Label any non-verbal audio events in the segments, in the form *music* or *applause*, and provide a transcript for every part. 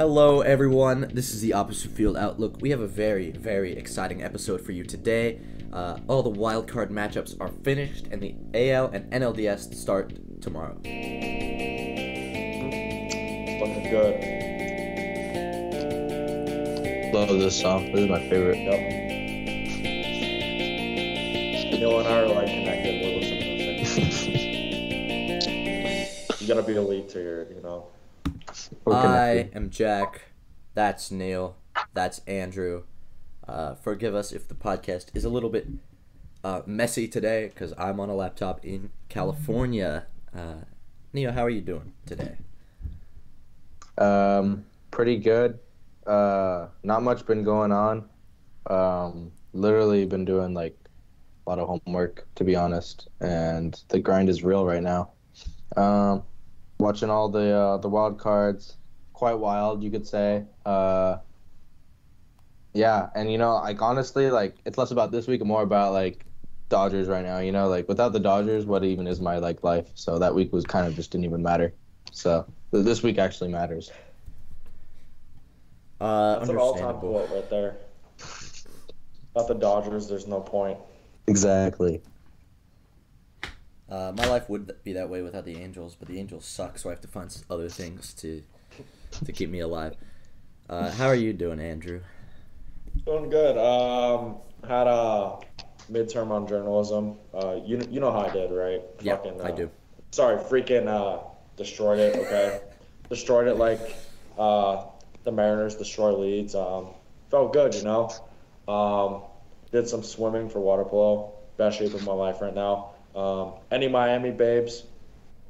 Hello, everyone. This is the Opposite Field Outlook. We have a very, very exciting episode for you today. Uh, all the wildcard matchups are finished, and the AL and NLDS start tomorrow. Looking good. Love this song. This is my favorite. Yep. Neil and I are like connected. We're listening to things. *laughs* You gotta be elite to hear it, you know. We're I am Jack. That's Neil. That's Andrew. Uh, forgive us if the podcast is a little bit uh, messy today because I'm on a laptop in California. Uh, Neil, how are you doing today? Um, pretty good. Uh, not much been going on. Um, literally been doing like a lot of homework to be honest, and the grind is real right now. Um, watching all the uh, the wild cards, quite wild you could say. Uh, yeah, and you know, like honestly, like it's less about this week and more about like Dodgers right now. You know, like without the Dodgers, what even is my like life? So that week was kind of just didn't even matter. So th- this week actually matters. Uh, That's an all-time understandable. quote right there. Without the Dodgers, there's no point. Exactly. Uh, my life would be that way without the Angels, but the Angels suck, so I have to find other things to to keep me alive. Uh, how are you doing, Andrew? Doing good. Um, had a midterm on journalism. Uh, you you know how I did, right? Yeah, Fucking, I uh, do. Sorry, freaking uh, destroyed it. Okay, *laughs* destroyed it like uh, the Mariners destroy leads. Um, felt good, you know. Um, did some swimming for water polo. Best shape of my life right now. Um, any Miami babes,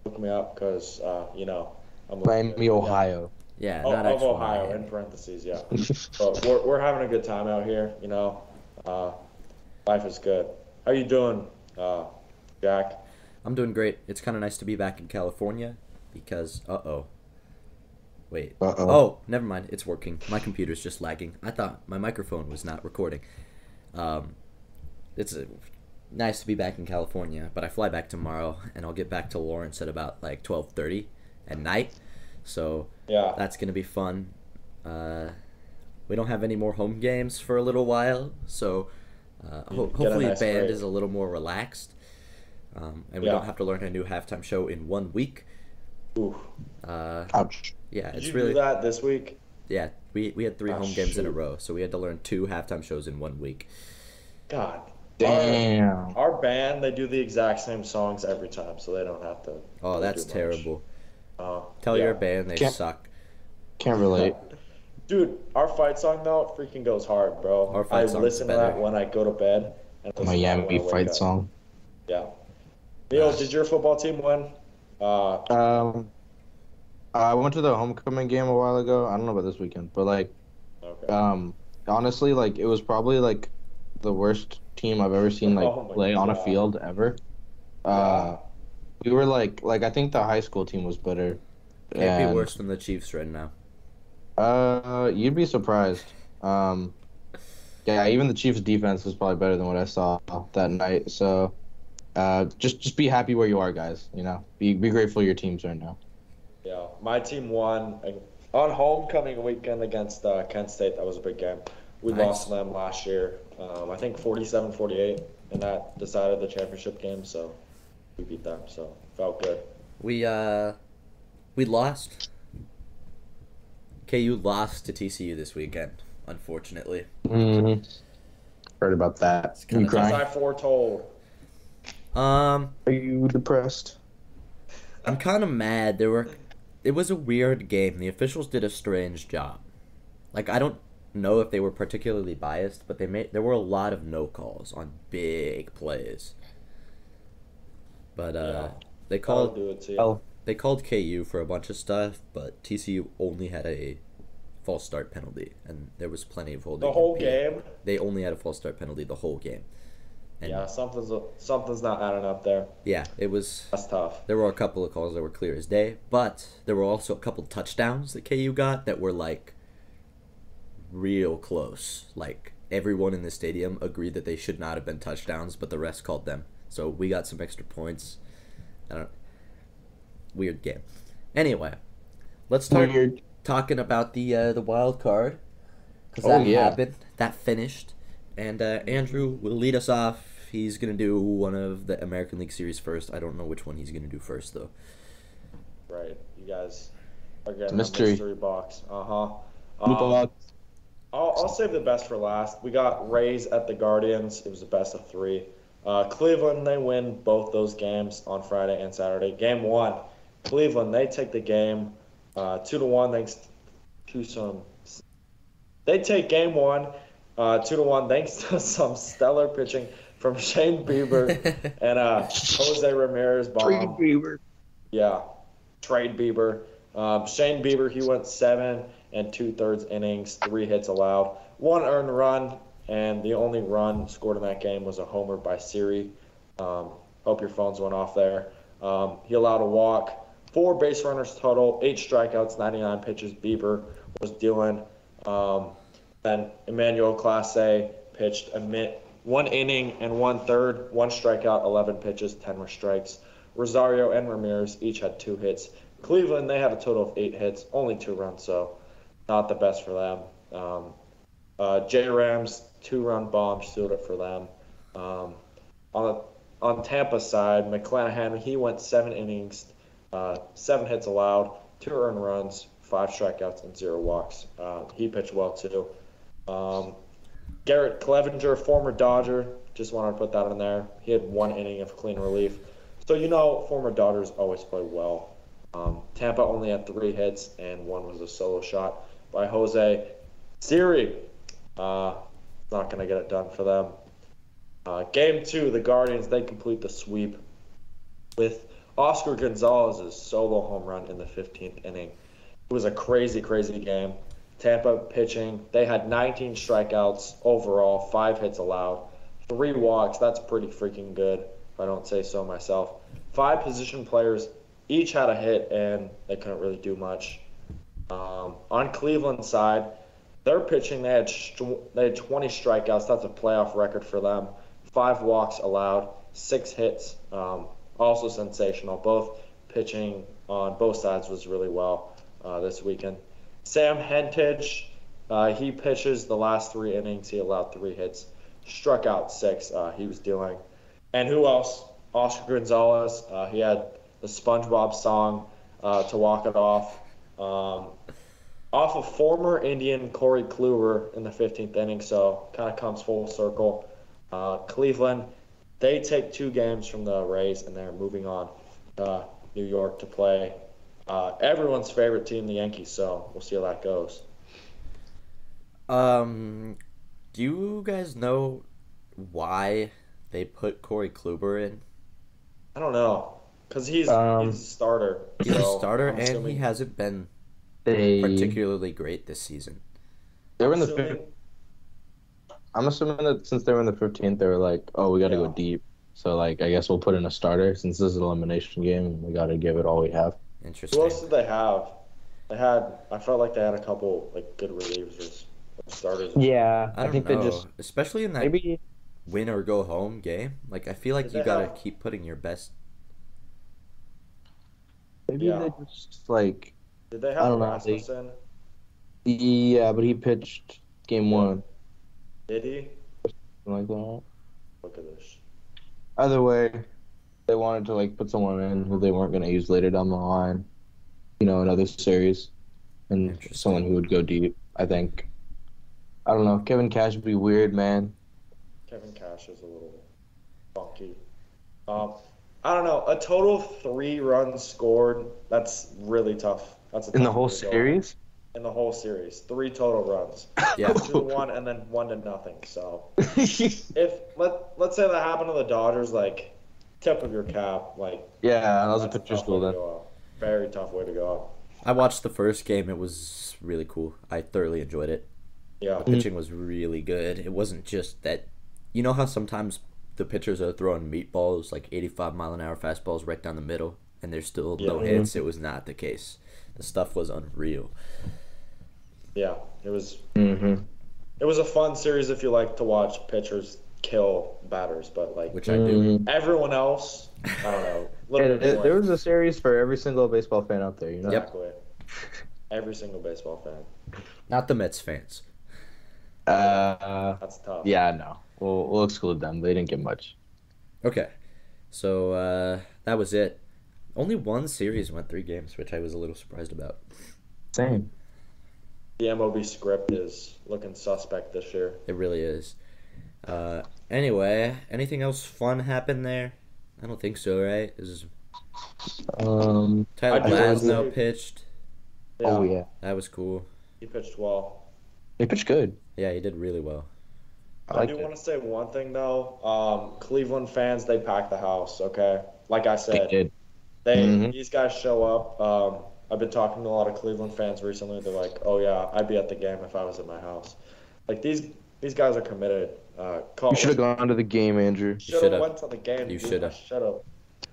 look me up because uh, you know I'm looking Miami, good. Yeah. Ohio. Yeah, Oh, not of actual Ohio, Miami. in parentheses, yeah. *laughs* but we're, we're having a good time out here, you know. Uh, life is good. How you doing, uh, Jack? I'm doing great. It's kind of nice to be back in California because, uh oh. Wait. Uh-oh. Oh, never mind. It's working. My computer's just lagging. I thought my microphone was not recording. Um, it's uh nice to be back in California, but I fly back tomorrow, and I'll get back to Lawrence at about like 12:30 at night. So Yeah. that's gonna be fun. Uh, we don't have any more home games for a little while, so uh, ho- hopefully nice the band break. is a little more relaxed, um, and we Yeah. don't have to learn a new halftime show in one week. Ooh. Uh, Ouch. yeah, Did it's you really do that this week? yeah. We we had three Ah, home games in a row, so we had to learn two halftime shows in one week. God. Damn. Our, our band, they do the exact same songs every time, so they don't have to. Oh, really that's terrible. Uh, Tell yeah. your band they Can't- suck. Can't relate. *laughs* Dude, our fight song though freaking goes hard, bro. Our fight I song's listen to that when I go to bed. And listen to that when I Miami fight up. song. Yeah. Neil, did your football team win? Uh, Um, I went to the homecoming game a while ago. I don't know about this weekend, but like, okay. um, honestly, like it was probably like the worst team I've ever seen like *laughs* Oh my play on a field ever. Uh, we were like, like I think the high school team was better. Can't And, be worse than the Chiefs right now. Uh, you'd be surprised. Um, yeah, even the Chiefs' defense was probably better than what I saw that night. So, uh, just just be happy where you are, guys. You know, be be grateful your teams right now. Yeah, my team won on homecoming weekend against uh, Kent State. That was a big game. We Nice. lost them last year. Um, I think 47-48, and that decided the championship game. So we beat them. So felt good. We uh, we lost. KU lost to TCU this weekend, unfortunately. Mm-hmm. Heard about that. It's kinda You As crying? I foretold. Um, Are you depressed? I'm kind of mad. There were, it was a weird game. The officials did a strange job. Like I don't know if they were particularly biased, but they made there were a lot of no calls on big plays. But uh, Yeah. they called do it. Oh. they called KU for a bunch of stuff, but TCU only had a false start penalty, and there was plenty of holding. The whole P- game. They only had a false start penalty the whole game. And Yeah, something's something's not adding up there. yeah, it was. That's tough. There were a couple of calls that were clear as day, but there were also a couple touchdowns that KU got that were like real close. Like everyone in the stadium agreed that they should not have been touchdowns, but the rest called them. So we got some extra points. I don't. Weird game. Anyway, let's talk. Weird. talking about the uh, the wild card because Oh, that yeah. happened, that finished, and uh, Andrew will lead us off. He's gonna do one of the American League Series first. I don't know which one he's gonna do first though. Right. You guys are getting Mystery. mystery box. Uh huh. Lupa Um, Lock. I'll, I'll save the best for last. We got Rays at the Guardians. It was a best of three. Uh, Cleveland, they win both those games on Friday and Saturday. Game one, Cleveland, they take the game uh, two to one thanks to some. They take game one uh, two to one thanks to *laughs* some stellar pitching from Shane Bieber *laughs* and uh, Jose Ramirez bomb. Yeah, trade Bieber. Um, Shane Bieber, he went seven and two thirds innings, three hits allowed, one earned run, and the only run scored in that game was a homer by Siri. Um, hope your phones went off there. Um, he allowed a walk, four base runners total, eight strikeouts, 99 pitches. Bieber was dealing. Um, then Emmanuel Clase pitched a one inning and one third, one strikeout, 11 pitches, 10 were strikes. Rosario and Ramirez each had two hits. Cleveland, they had a total of eight hits, only two runs, so not the best for them. Um, uh, J Rams, two run bomb, sealed it for them. Um, on on Tampa's side, McClanahan, he went seven innings, uh, seven hits allowed, two earned runs, five strikeouts, and zero walks. Uh, he pitched well too. Um, Garrett Cleavinger, former Dodger, just wanted to put that in there. He had one inning of clean relief. So you know, former Dodgers always play well. Um, Tampa only had three hits, and one was a solo shot by Jose Siri. Uh, not going to get it done for them. Uh, game two, the Guardians, they complete the sweep with Oscar Gonzalez's solo home run in the 15th inning. It was a crazy, crazy game. Tampa pitching, they had 19 strikeouts overall, five hits allowed, three walks. That's pretty freaking good, if I don't say so myself. Five position players each had a hit, and they couldn't really do much. Um, on Cleveland's side, their pitching, they had they had 20 strikeouts. That's a playoff record for them. Five walks allowed, six hits. Um, also sensational. Both pitching on both sides was really well uh, this weekend. Sam Hentges, uh, he pitches the last three innings. He allowed three hits, struck out six. Uh, he was dealing. And who else? Oscar Gonzalez. Uh, he had the SpongeBob song uh, to walk it off. Um, off of former Indian Corey Kluber in the 15th inning, so kind of comes full circle. Uh, Cleveland, they take two games from the Rays, and they're moving on to New York to play uh, everyone's favorite team, the Yankees. So we'll see how that goes. Um, do you guys know why they put Corey Kluber in? I don't know, cause he's Um, he's a starter. He's so a starter, I'm and he hasn't been They particularly great this season. they were in the. assuming- I'm assuming that since they were in the 15th, they were like, "Oh, we got to Yeah. go deep." So like, I guess we'll put in a starter since this is an elimination game. We got to give it all we have. Interesting. Who else did they have? They had. I felt like they had a couple like good relievers, starters. Yeah, I don't know, especially in that maybe win or go home game. Like I feel like you gotta have- keep putting your best. Maybe Yeah. they just like Did they have I have don't know, Rasmussen? yeah, but he pitched game one Did he? something like that. Look at this. Either way, they wanted to like put someone in who they weren't going to use later down the line, you know, another series, and someone who would go deep. I think. I don't know. Kevin Cash would be weird, man. Kevin Cash is a little funky. Um, I don't know. A total of three runs scored. That's really tough. That's a In the whole way to series. In the whole series, three total runs. *laughs* Yeah. two to one, and then one to nothing. So *laughs* if let let's say that happened to the Dodgers, like tip of your cap, like yeah, that was a that's pitcher's tough way to then. Very tough way to go out. I watched the first game. It was really cool. I thoroughly enjoyed it. Yeah. Mm-hmm. Pitching was really good. It wasn't just that. You know how sometimes the pitchers are throwing meatballs, like 85 mile an hour fastballs right down the middle, and there's still no Yeah. hits. It was not the case. The stuff was unreal. Yeah. It was Mm-hmm. it was a fun series if you like to watch pitchers kill batters, but like Which I do. everyone else, I don't know. a Mm-hmm. It, it, there was a series for every single baseball fan out there, you know. Yep. Every single baseball fan. Not the Mets fans. Uh, That's tough. yeah, no, we'll we'll exclude them. They didn't get much. Okay. So uh, that was it. Only one series went three games, which I was a little surprised about. Same. The MLB script is looking suspect this year. It really is. Uh, anyway, anything else fun happened there? I don't think so, right? Is Um. Tyler I Glasnow say- pitched. Yeah, Oh yeah, That was cool. He pitched well. He pitched good. Yeah, he did really well. I I, do it. want to say one thing though. Um, Cleveland fans, they pack the house. Okay, like I said, They said, did. they Mhm. these guys show up. Um, I've been talking to a lot of Cleveland fans recently. They're like, "Oh yeah, I'd be at the game if I was at my house." Like these these guys are committed. Uh, You should have gone to the game, Andrew. Should shoulda. went to the game. You shoulda. I Should have.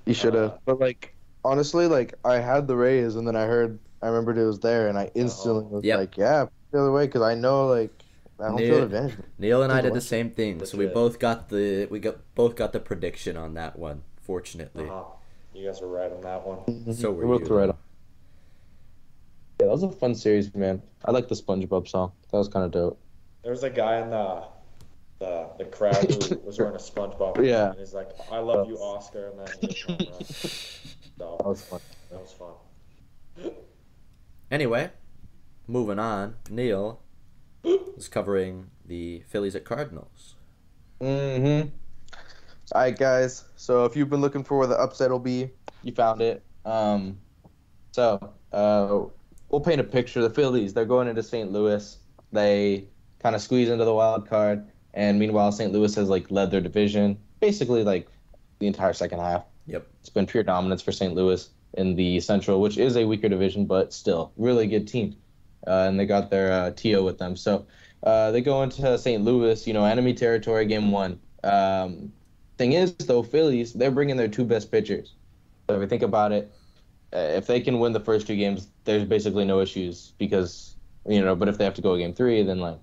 You should have. Uh, but like, honestly, like I had the Rays, and then I heard, I remembered it was there, and I instantly was Yep. like, yeah, the other way, because I know like that home Near- field advantage. Neil and I did the same thing, so we both got the we got both got the prediction on that one. Fortunately, Uh-huh. You guys were right on that one. So were We're both you. right on. Yeah, that was a fun series, man. I like the SpongeBob song. That was kind of dope. There was a guy in the the, the crowd who *laughs* was wearing a SpongeBob. Yeah. And he's like, "I love you, Oscar," and then he hits home run. *laughs* So That was fun. that was fun. Anyway, moving on. Neil is covering the Phillies at Cardinals. Mm-hmm. All right, guys. So if you've been looking for where the upset will be, you found it. Um, so uh, we'll paint a picture. The Phillies, they're going into St. Louis. They kind of squeeze into the wild card, and meanwhile, St. Louis has like led their division basically like the entire second half. Yep. It's been pure dominance for St. Louis in the Central, which is a weaker division, but still really good team. Uh, and they got their uh, TO with them. So uh, they go into St. Louis, you know, enemy territory, game one. Um, thing is, though, Phillies, they're bringing their two best pitchers. So if we think about it, if they can win the first two games, there's basically no issues because, you know, but if they have to go game three, then, like,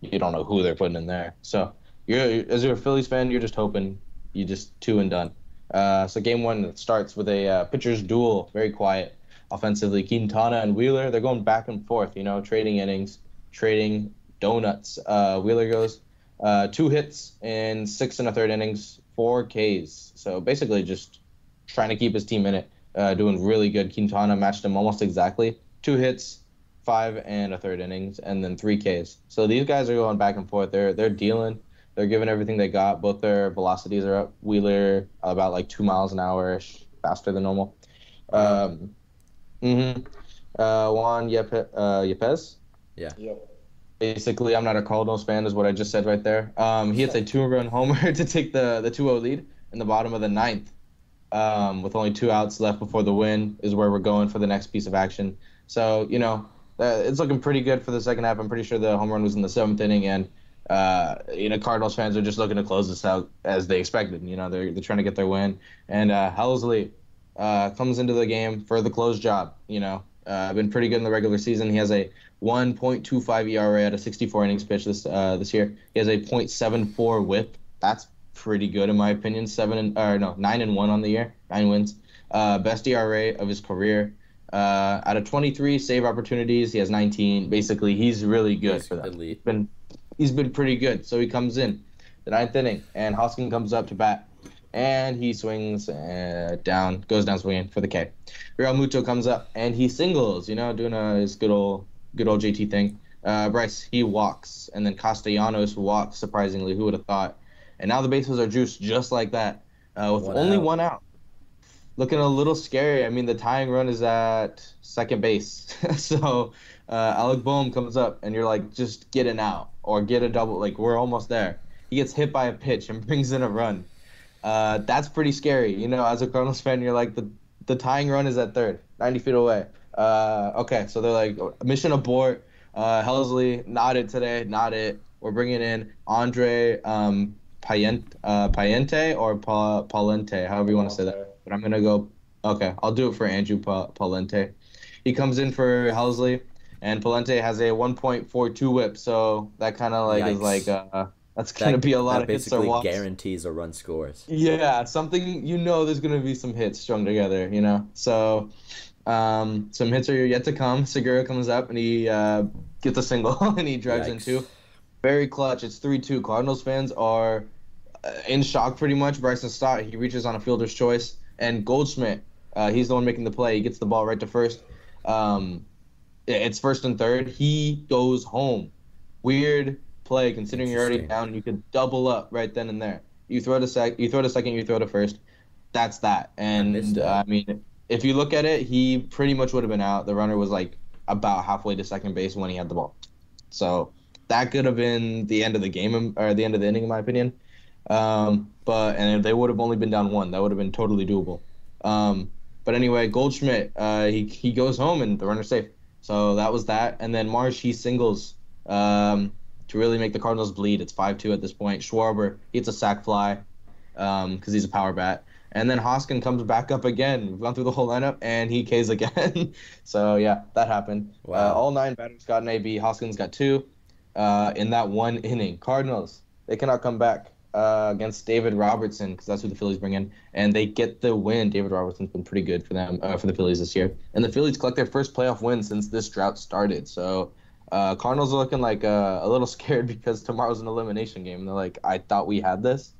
you don't know who they're putting in there. So you're, as you're a Phillies fan, you're just hoping you just two and done. Uh, so game one starts with a uh, pitcher's duel, very quiet offensively. Quintana and Wheeler, they're going back and forth, you know, trading innings, trading donuts. Uh, Wheeler goes uh, two hits in six and a third innings, four Ks. So basically just trying to keep his team in it, uh, doing really good. Quintana matched him almost exactly. Two hits, five and a third innings, and then three Ks. So these guys are going back and forth. They're they're dealing. They're giving everything they got. Both their velocities are up. Wheeler about like two miles an hour, faster than normal. Um, hmm Uh, Juan Yep- uh, Yepez. Yep. Basically, I'm not a Cardinals fan, is what I just said right there. Um, he hits a two-run homer *laughs* to take the the 2-0 lead in the bottom of the ninth. Um, with only two outs left before the win, is where we're going for the next piece of action. So you know, uh, it's looking pretty good for the second half. I'm pretty sure the home run was in the seventh inning, and uh, you know, Cardinals fans are just looking to close this out as they expected. You know, they're they're trying to get their win, and uh, Helsley uh, comes into the game for the close job. You know, uh, been pretty good in the regular season. He has a 1.25 ERA at a 64 innings pitch this uh, this year. He has a .74 WHIP. That's pretty good in my opinion. Seven and or no nine and one on the year, nine wins. Uh, best ERA of his career. Uh, out of 23 save opportunities, he has 19. Basically, he's really good He's for that elite. been he's been pretty good. So he comes in the ninth inning, and Hoskin comes up to bat, and he swings uh, down, goes down swinging for the K. Realmuto comes up, and he singles, you know, doing uh, his good old good old JT thing. Uh, Bryce he walks, and then Castellanos walks. Surprisingly, who would have thought? And now the bases are juiced just like that, uh, with One only out. one out. Looking a little scary. I mean, the tying run is at second base, *laughs* so uh, Alec Bohm comes up, and you're like, just get an out or get a double. Like we're almost there. He gets hit by a pitch and *laughs* brings in a run. Uh, that's pretty scary. You know, as a Cardinals fan, you're like the the tying run is at third, 90 feet away. Uh, okay, so they're like mission abort. Uh, Helsley, not it today, not it. We're bringing in Andre um, Payente, uh, Payente or pa- Pallante, however you want to say that but I'm gonna go. Okay, I'll do it for Andrew pa- Pallante. He comes in for Helsley, and Pallante has a 1.42 whip, so that kind of like is like uh, that's gonna be a lot of hits or basically walks. guarantees a run scores. Yeah, something you know. There's gonna be some hits strung together, you know. So Um, some hits are yet to come. Segura comes up and he uh, gets a single *laughs* and he drives in two. Very clutch. It's 3 2. Cardinals fans are uh, in shock pretty much. Bryson Stott, he reaches on a fielder's choice. And Goldschmidt, uh, he's the one making the play. He gets the ball right to first. Um, it's first and third. He goes home. Weird play considering you're already down. You could double up right then and there. You throw to sec, you throw to second, you throw to first. That's that. And missed uh. I mean, if you look at it, he pretty much would have been out. The runner was like about halfway to second base when he had the ball. So that could have been the end of the game or the end of the inning, in my opinion. Um, but and if they would have only been down one, that would have been totally doable. Um, but anyway, Goldschmidt, uh, he he goes home and the runner's safe. So that was that. And then Marsh, he singles um, to really make the Cardinals bleed. It's five two at this point. Schwarber, hits a sac fly because he's a power bat. And then Hoskin comes back up again. We've gone through the whole lineup, and he Ks again. *laughs* so yeah, that happened. Wow. Uh, all nine batters got an AB. Hoskins got two uh, in that one inning. Cardinals, they cannot come back uh, against David Robertson because that's who the Phillies bring in, and they get the win. David Robertson's been pretty good for them uh, for the Phillies this year, and the Phillies collect their first playoff win since this drought started. So. Uh, Cardinals are looking like uh, a little *laughs* scared because tomorrow's an elimination game. They're like, I thought we had this.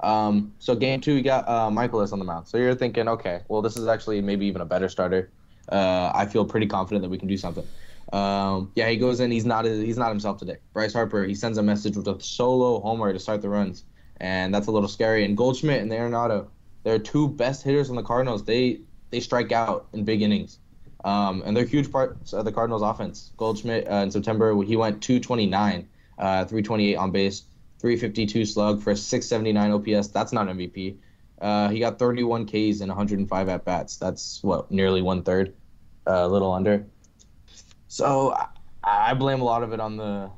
Um, so game two, we got uh, Mikolas on the mound. So you're thinking, okay, well, this is actually maybe even a better starter. Uh, I feel pretty confident that we can do something. Um, yeah, he goes in. He's not he's not himself today. Bryce Harper he sends a message with a solo homer to start the runs, and that's a little scary. And Goldschmidt and Arenado, they're two best hitters on the Cardinals. They they strike out in big innings, um, and they're huge parts of the Cardinals' offense. Goldschmidt uh, in September he went 229, uh, 328 on base, 352 slug for a 679 OPS. That's not MVP. Uh, he got 31 Ks and 105 at bats. That's what nearly one third, uh, a little under. So I, I blame a lot of it on the,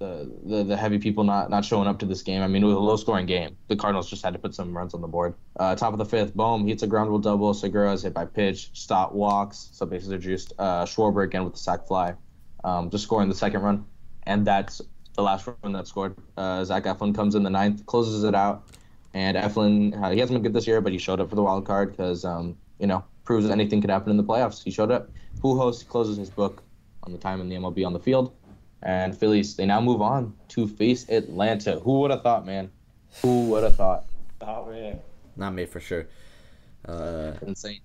the the heavy people not not showing up to this game. I mean, it was a low scoring game. The Cardinals just had to put some runs on the board. Uh, top of the fifth, Bohm hits a ground rule double. Segura is hit by pitch. Stott walks, so bases are juiced. Uh, Schwarber again with the sac fly, um, just scoring the second run, and that's the last run that scored. Uh, Zach Eflin comes in the ninth, closes it out, and Eflin uh, he hasn't been good this year, but he showed up for the wild card because um, you know proves anything could happen in the playoffs. He showed up. Pujols closes his book on the time in the MLB on the field, and Phillies they now move on to face Atlanta. Who would have thought, man? Who would have thought? Not me. Not me for sure. Uh, Insane.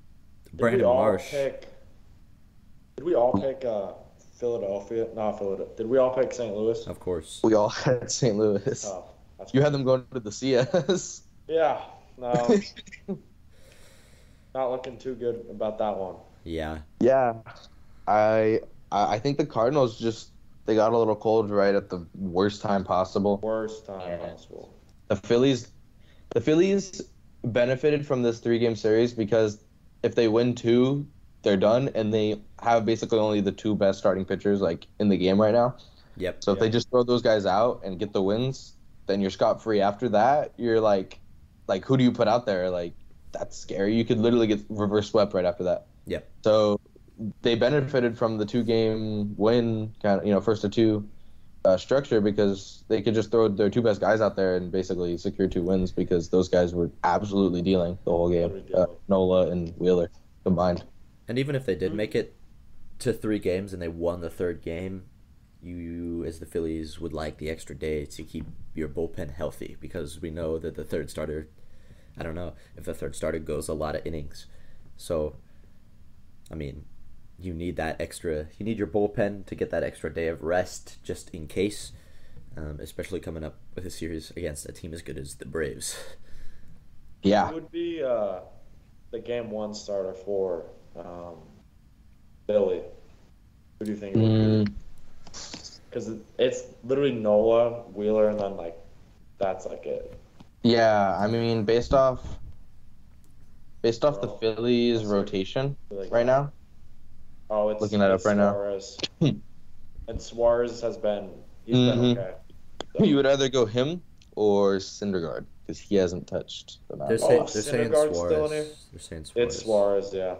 Did Brandon we all Marsh. Pick, did we all pick uh, Philadelphia? Not Philadelphia. Did we all pick St. Louis? Of course. We all had St. Louis. Oh, that's You had them going to the CS. Yeah. No. *laughs* not looking too good about that one. Yeah. yeah, I I I think the Cardinals just they got a little cold right at the worst time possible. Worst time Yeah. possible. the Phillies the Phillies benefited from this three game series because if they win two, they're done and they have basically only the two best starting pitchers like in the game right now. Yep. So if they just throw those guys out and get the wins, then you're scot free. After that, you're like like who do you put out there? Like that's scary. You could literally get reverse swept right after that. Yep. So they benefited from the two game win kind of you know first to two uh, structure because they could just throw their two best guys out there and basically secure two wins because those guys were absolutely dealing the whole game. Uh. Nola and Wheeler combined. And even if they did make it to three games and they won the third game, you, as the Phillies, would like the extra day to keep your bullpen healthy because we know that the third starter, I don't know if the third starter goes a lot of innings. So, I mean, you need that extra, you need your bullpen to get that extra day of rest just in case, um, especially coming up with a series against a team as good as the Braves. Yeah. Who would be uh, the game one starter for um, Philly? Who do you think it? Mm, Because it's literally Nola, Wheeler, and then like that's like it. yeah, I mean based off based off the Phillies rotation Like, right now. Oh, it's Looking that up it's right now. And Suarez has been he's Mhm. been okay. So- *laughs* You would either go him or Syndergaard because he hasn't touched the mound. They're, Oh, they're saying Syndergaard's still in Suarez. here? They're saying Suarez. It's Suarez, yeah.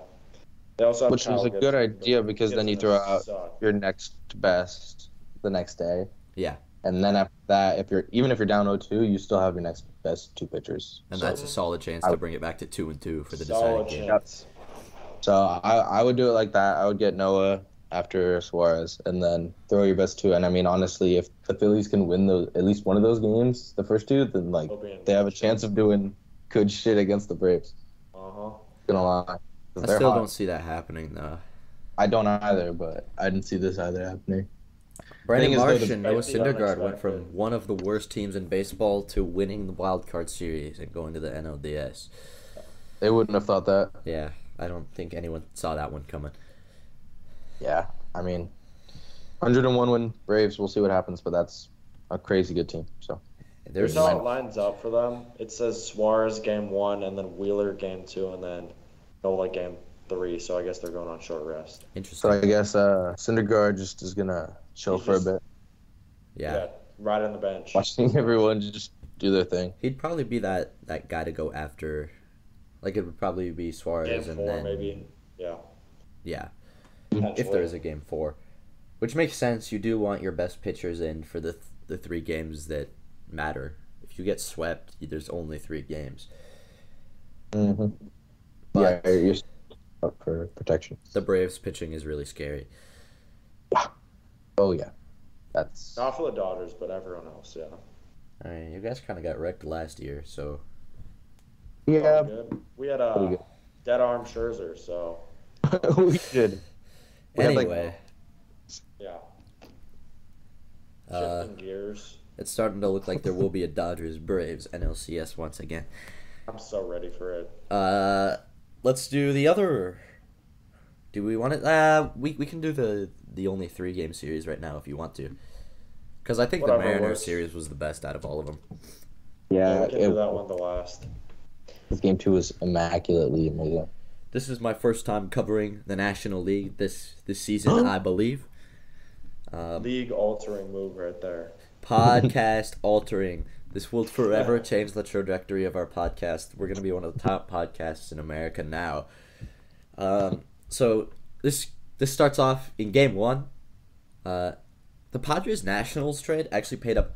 They also have Which is Kyle a good idea because then you throw out sucked. your next best the next day. Yeah. And then after that, if you're even if you're down 0-2, you still have your next best two pitchers. And So- that's a solid chance I- to bring it back to two and two for the deciding game. chance. So I, I would do it like that. I would get Noah after Suarez, and then throw your best two. And I mean, honestly, if the Phillies can win those at least one of those games, the first two, then like They'll be in- they have a chance of doing good shit against the Braves. Uh-huh. Gonna lie, I still hot. don't see that happening though. I don't either, but I didn't see this either happening. Brandon is, though, Marsh and Noah That's Syndergaard went from one of the worst teams in baseball to winning the wild card series and going to the NLDS. They wouldn't have thought that. Yeah, I don't think anyone saw that one coming. Yeah, I mean, 101 win Braves. We'll see what happens, but that's a crazy good team. So There's Here's how it lines up for them. It says Suarez game one, and then Wheeler game two, and then Nola game three. So I guess they're going on short rest. interesting. so I guess uh, Syndergaard just is gonna chill He's for just- a bit, yeah. right on the bench. watching *laughs* everyone just do their thing. He'd probably be that that guy to go after. Like it would probably be Game Suarez and four, then maybe. Yeah. yeah, if there is a game four, which makes sense. You do want your best pitchers in for the th- the three games that matter. If you get swept, there's only three games. Mm-hmm. But yeah, you're up for protection. the Braves pitching is really scary. Oh yeah, that's Not for the Dodgers, but everyone else. Yeah. I mean, you guys kind of got wrecked last year, so yeah. We had a good. dead arm Scherzer, so *laughs* we should. We had, like, anyway, yeah. uh, Shifting gears. it's starting to look like there will be a Dodgers Braves NLCS once again. I'm so ready for it. Uh, let's do the other. Do we want it? Uh, we we can do the the only three game series right now if you want to. Because I think Whatever the Mariners works. series was the best out of all of them. Yeah, Yeah, we can it, do that one the last. This game two was immaculately amazing. This is my first time covering the National League this this season, I believe. Um, League altering move right there. podcast *laughs* altering. This will forever *laughs* change the trajectory of our podcast. We're going to be one of the top podcasts in America now. Um, so this this starts off in game one. Uh, the Padres Nationals trade actually paid up,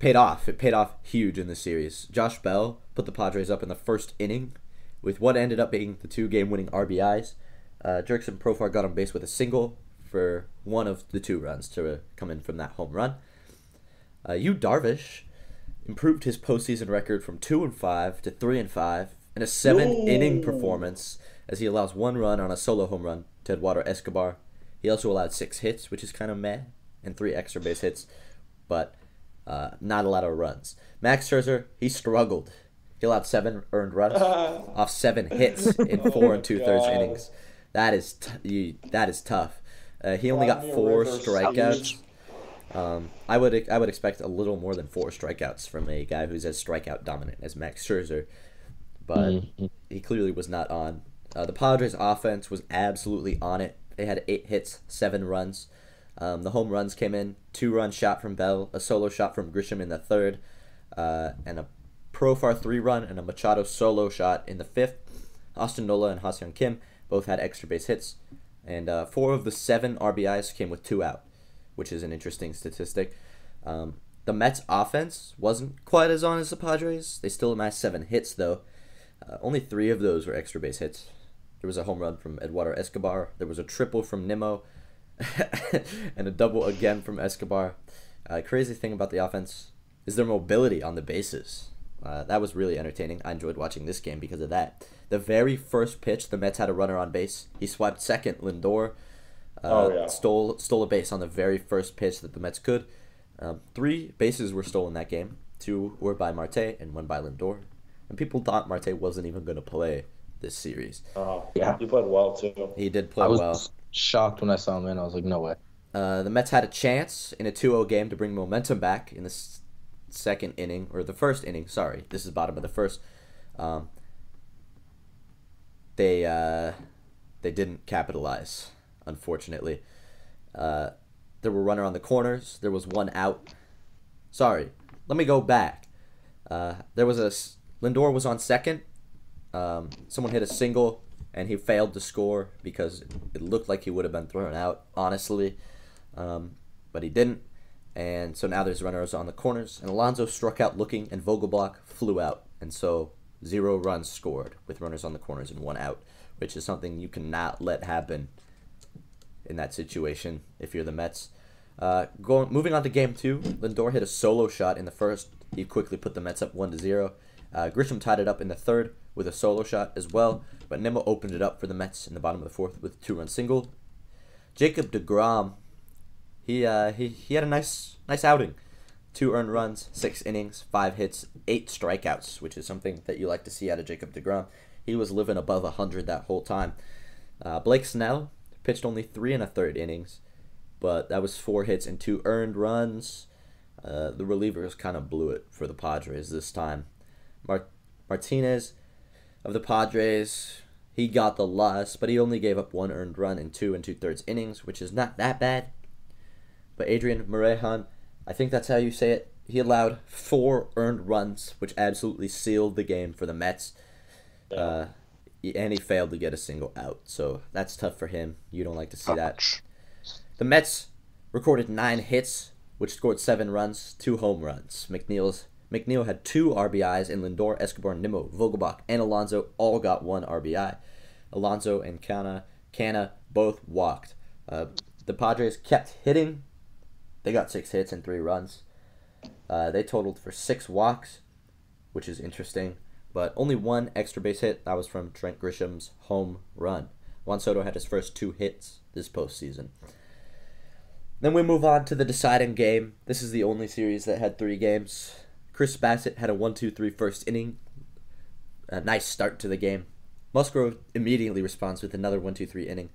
paid off. It paid off huge in the series. Josh Bell put the Padres up in the first inning with what ended up being the two game winning RBIs. Uh, Jurickson Profar got on base with a single for one of the two runs to come in from that home run. Uh, Yu Darvish improved his postseason record from two and five to three and five in a seven inning performance as he allows one run on a solo home run to Eduardo Escobar. He also allowed six hits, which is kind of meh, and three extra base hits, but uh, not a lot of runs. Max Scherzer he struggled. He allowed seven earned runs *laughs* off seven hits in Oh four my and two thirds innings. That is t- you, that is tough. Uh, he only got four strikeouts. Um, I would I would expect a little more than four strikeouts from a guy who's as strikeout dominant as Max Scherzer, but Mhm. he clearly was not on. Uh, the Padres' offense was absolutely on it. They had eight hits, seven runs. Um, the home runs came in two run shot from Bell, a solo shot from Grisham in the third, uh, and a Profar three run and a Machado solo shot in the fifth. Austin Nola and Ha-Seong Kim both had extra base hits, and uh, four of the seven RBIs came with two out, which is an interesting statistic. Um, the Mets' offense wasn't quite as on as the Padres. They still amassed seven hits, though. Uh, only three of those were extra base hits. There was a home run from Eduardo Escobar. There was a triple from Nimmo, *laughs* and a double again from Escobar. Uh, crazy thing about the offense is their mobility on the bases. Uh, that was really entertaining. I enjoyed watching this game because of that. The very first pitch, the Mets had a runner on base. He swiped second. Lindor uh, Oh, yeah. stole stole a base on the very first pitch that the Mets could. Um, three bases were stolen that game. Two were by Marte and one by Lindor. And people thought Marte wasn't even going to play this series. Uh, Yeah. He played well too. He did play I was well. Shocked when I saw him in. I was like, no way. Uh, the Mets had a chance in a 2-0 game to bring momentum back in the s- second inning or the first inning. Sorry, this is bottom of the first. Um, they uh, they didn't capitalize, unfortunately. Uh, there were runner on the corners. There was one out. Sorry, let me go back. Uh, there was a Lindor was on second. Um, someone hit a single and he failed to score because it looked like he would have been thrown out. Honestly, um, but he didn't. And so now there's runners on the corners, and Alonso struck out looking, and Vogelbach flew out, and so zero runs scored with runners on the corners and one out, which is something you cannot let happen in that situation if you're the Mets. Uh, going moving on to game two, Lindor hit a solo shot in the first. He quickly put the Mets up one to zero. Uh, Grisham tied it up in the third with a solo shot as well, but Nimmo opened it up for the Mets in the bottom of the fourth with a two-run single. Jacob Degrom, he uh, he he had a nice nice outing. Two earned runs, six innings, five hits, eight strikeouts, which is something that you like to see out of Jacob DeGrom. He was living above 100 that whole time. Uh, Blake Snell pitched only three and a third innings, but that was four hits and two earned runs. Uh, the relievers kind of blew it for the Padres this time. Mar- Martinez of the Padres, he got the loss, but he only gave up one earned run in two and two thirds innings, which is not that bad. But Adrian Morejon I think that's how you say it. He allowed four earned runs, which absolutely sealed the game for the Mets. Uh, and he failed to get a single out, so that's tough for him. You don't like to see that. The Mets recorded nine hits, which scored seven runs, two home runs. McNeil's McNeil had two RBIs, and Lindor, Escobar, Nimmo, Vogelbach, and Alonso all got one RBI. Alonso and Canha, Canha both walked. Uh, the Padres kept hitting they got six hits and three runs. Uh, they totaled for six walks, which is interesting, but only one extra base hit. That was from Trent Grisham's home run. Juan Soto had his first two hits this postseason. Then we move on to the deciding game. This is the only series that had three games. Chris Bassitt had a 1 2 3 first inning. A nice start to the game. Musgrove immediately responds with another 1 2 3 inning,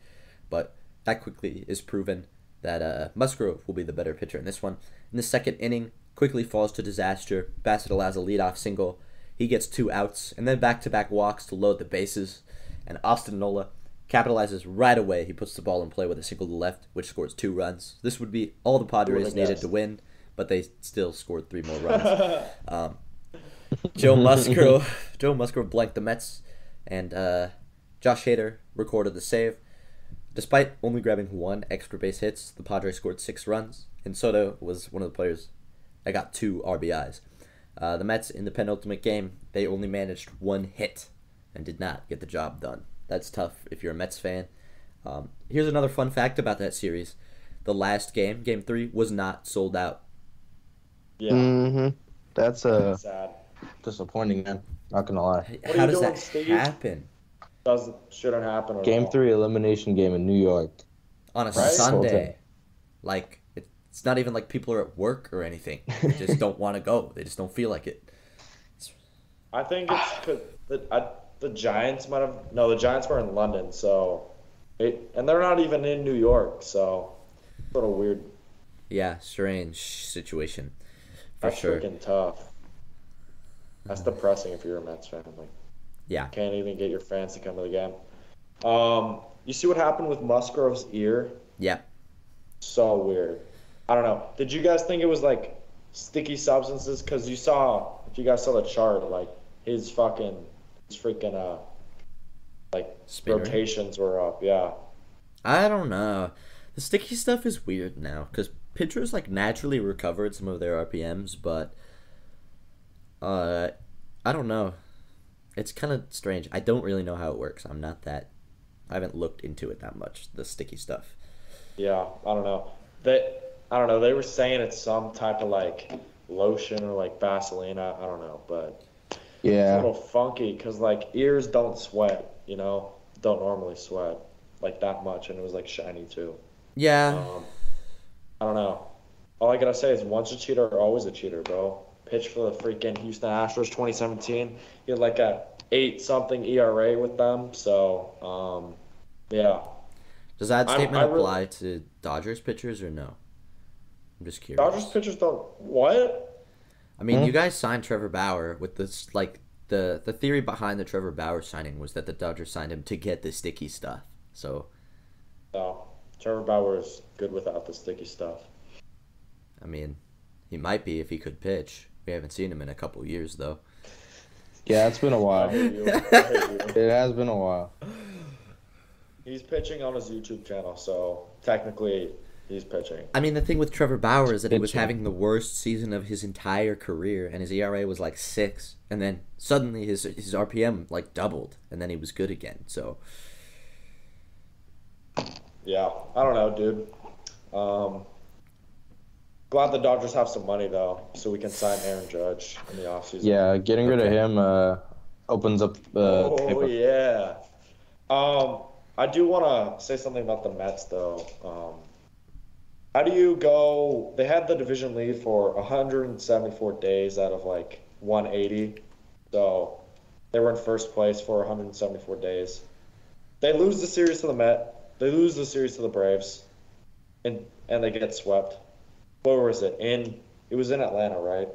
but that quickly is proven that uh, Musgrove will be the better pitcher in this one. In the second inning, quickly falls to disaster. Bassitt allows a leadoff single. He gets two outs, and then back to back walks to load the bases. And Austin Nola capitalizes right away. He puts the ball in play with a single to left, which scores two runs. This would be all the Padres needed to win, but they still scored three more runs. *laughs* um, Joe Musgrove, *laughs* Joe Musgrove blanked the Mets, and uh, Josh Hader recorded the save. Despite only grabbing one extra base hits, the Padres scored six runs, and Soto was one of the players that got two RBIs. Uh, the Mets in the penultimate game, they only managed one hit and did not get the job done. That's tough if you're a Mets fan. Um, here's another fun fact about that series: the last game, Game Three, was not sold out. Yeah, mm-hmm. that's uh, sad, disappointing, man. Not gonna lie. How does that Steve? happen? doesn't shouldn't happen. game three elimination game in New York on a right? Sunday. Like it's not even like people are at work or anything. They *laughs* just don't want to go. They just don't feel like it. It's... I think it's *sighs* because the I, the Giants might have no. The Giants were in London, so it and they're not even in New York, so a little weird. Yeah, strange situation. For That's sure. freaking tough. That's depressing if you're a Mets fan. Like, yeah. Can't even get your fans to come to the game. Um, you see what happened with Musgrove's ear? Yeah. So weird. I don't know. Did you guys think it was like sticky substances? Because you saw, if you guys saw the chart, like his fucking, his freaking, uh, like Spinner. rotations were up. Yeah. I don't know. The sticky stuff is weird now because pitchers like naturally recovered some of their RPMs, but uh, I don't know it's kind of strange. I don't really know how it works. I'm not that. I haven't looked into it that much. The sticky stuff. Yeah, I don't know. They, I don't know. They were saying it's some type of like lotion or like Vaseline. I, I don't know, but yeah, it's a little funky because like ears don't sweat. You know, don't normally sweat like that much, and it was like shiny too. Yeah. Um, I don't know. All I gotta say is once a cheater, always a cheater, bro pitched for the freaking Houston Astros 2017. He had like a eight something ERA with them. So um, yeah. Does that statement I, I apply really, to Dodgers pitchers or no? I'm just curious. Dodgers pitchers don't what? I mean, hmm? you guys signed Trevor Bauer with this like the the theory behind the Trevor Bauer signing was that the Dodgers signed him to get the sticky stuff. So. No, Trevor Bauer is good without the sticky stuff. I mean, he might be if he could pitch. We haven't seen him in a couple years though. Yeah, it's been a *laughs* while. it has been a while. He's pitching on his YouTube channel, so technically he's pitching. I mean, the thing with Trevor Bauer is that pitching. he was having the worst season of his entire career, and his ERA was like six, and then suddenly his his RPM like doubled, and then he was good again. So Yeah, I don't know, dude. Um, glad the Dodgers have some money though, so we can sign Aaron Judge in the offseason. Yeah, getting rid of him uh, opens up. Uh, oh yeah. Um, I do want to say something about the Mets though. Um, how do you go? They had the division lead for 174 days out of like 180, so they were in first place for 174 days. They lose the series to the Met. They lose the series to the Braves, and and they get swept. Where was it? In it was in Atlanta, right?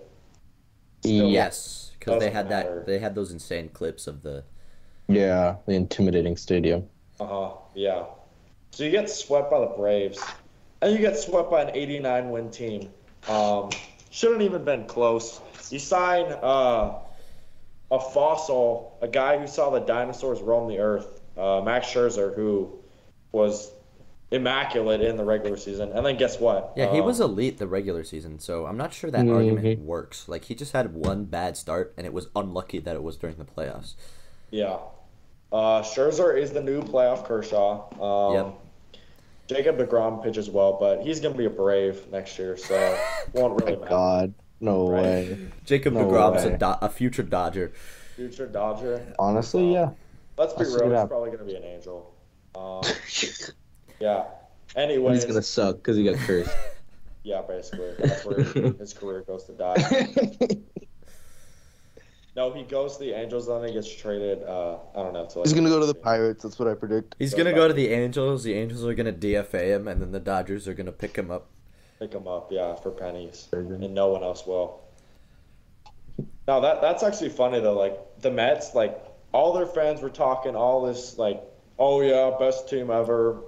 Still- Yes, because they had matter. that. They had those insane clips of the. Yeah, the intimidating stadium. Uh huh. Yeah. So you get swept by the Braves, and you get swept by an 89 win team. Um, shouldn't even been close. You sign uh, a fossil, a guy who saw the dinosaurs roam the earth, uh, Max Scherzer, who was immaculate in the regular season, and then guess what? Yeah, he Um, was elite the regular season, so I'm not sure that Mhm. argument works. Like he just had one bad start, and it was unlucky that it was during the playoffs. Yeah. Uh, Scherzer is the new playoff Kershaw. Um, Yep. Jacob DeGrom pitches well, but he's going to be a Brave next year, so *laughs* won't really My matter. God, no Right. way. Jacob No DeGrom's a, do- a future Dodger. Future Dodger. Honestly, yeah. Let's be I'll real, he's probably going to be an angel. Um, *laughs* yeah. Anyway, he's gonna suck because he got cursed. *laughs* yeah, basically. That's where his career goes to die. *laughs* No, he goes to the Angels, then he gets traded. Uh, I don't know. To like, He's gonna go to the Pirates. That's what I predict. He's So gonna bad. go to the Angels. The Angels are gonna DFA him, and then the Dodgers are gonna pick him up. pick him up, yeah, for pennies, Crazy. and no one else will. Now that that's actually funny though. Like the Mets, like all their fans were talking all this like, oh yeah, best team ever.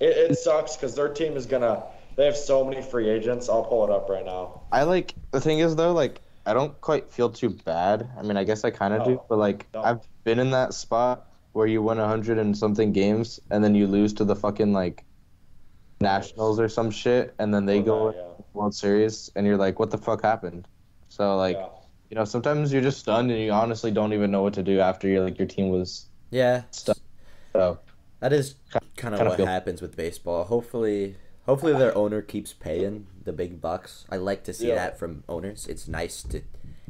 It, it sucks because their team is gonna. They have so many free agents. I'll pull it up right now. I like the thing is though, like I don't quite feel too bad. I mean, I guess I kind of do, but like don't. I've been in that spot where you win a hundred and something games and then you lose to the fucking like Nationals or some shit, and then they Or go that, yeah. World Series, and you're like, what the fuck happened? So like, yeah. you know, sometimes you're just stunned and you honestly don't even know what to do after you're like your team was. Yeah, Stuff. So that is kind of Kinda what feel- happens with baseball. Hopefully, hopefully their owner keeps paying the big bucks. I like to see Yeah. that from owners. It's nice to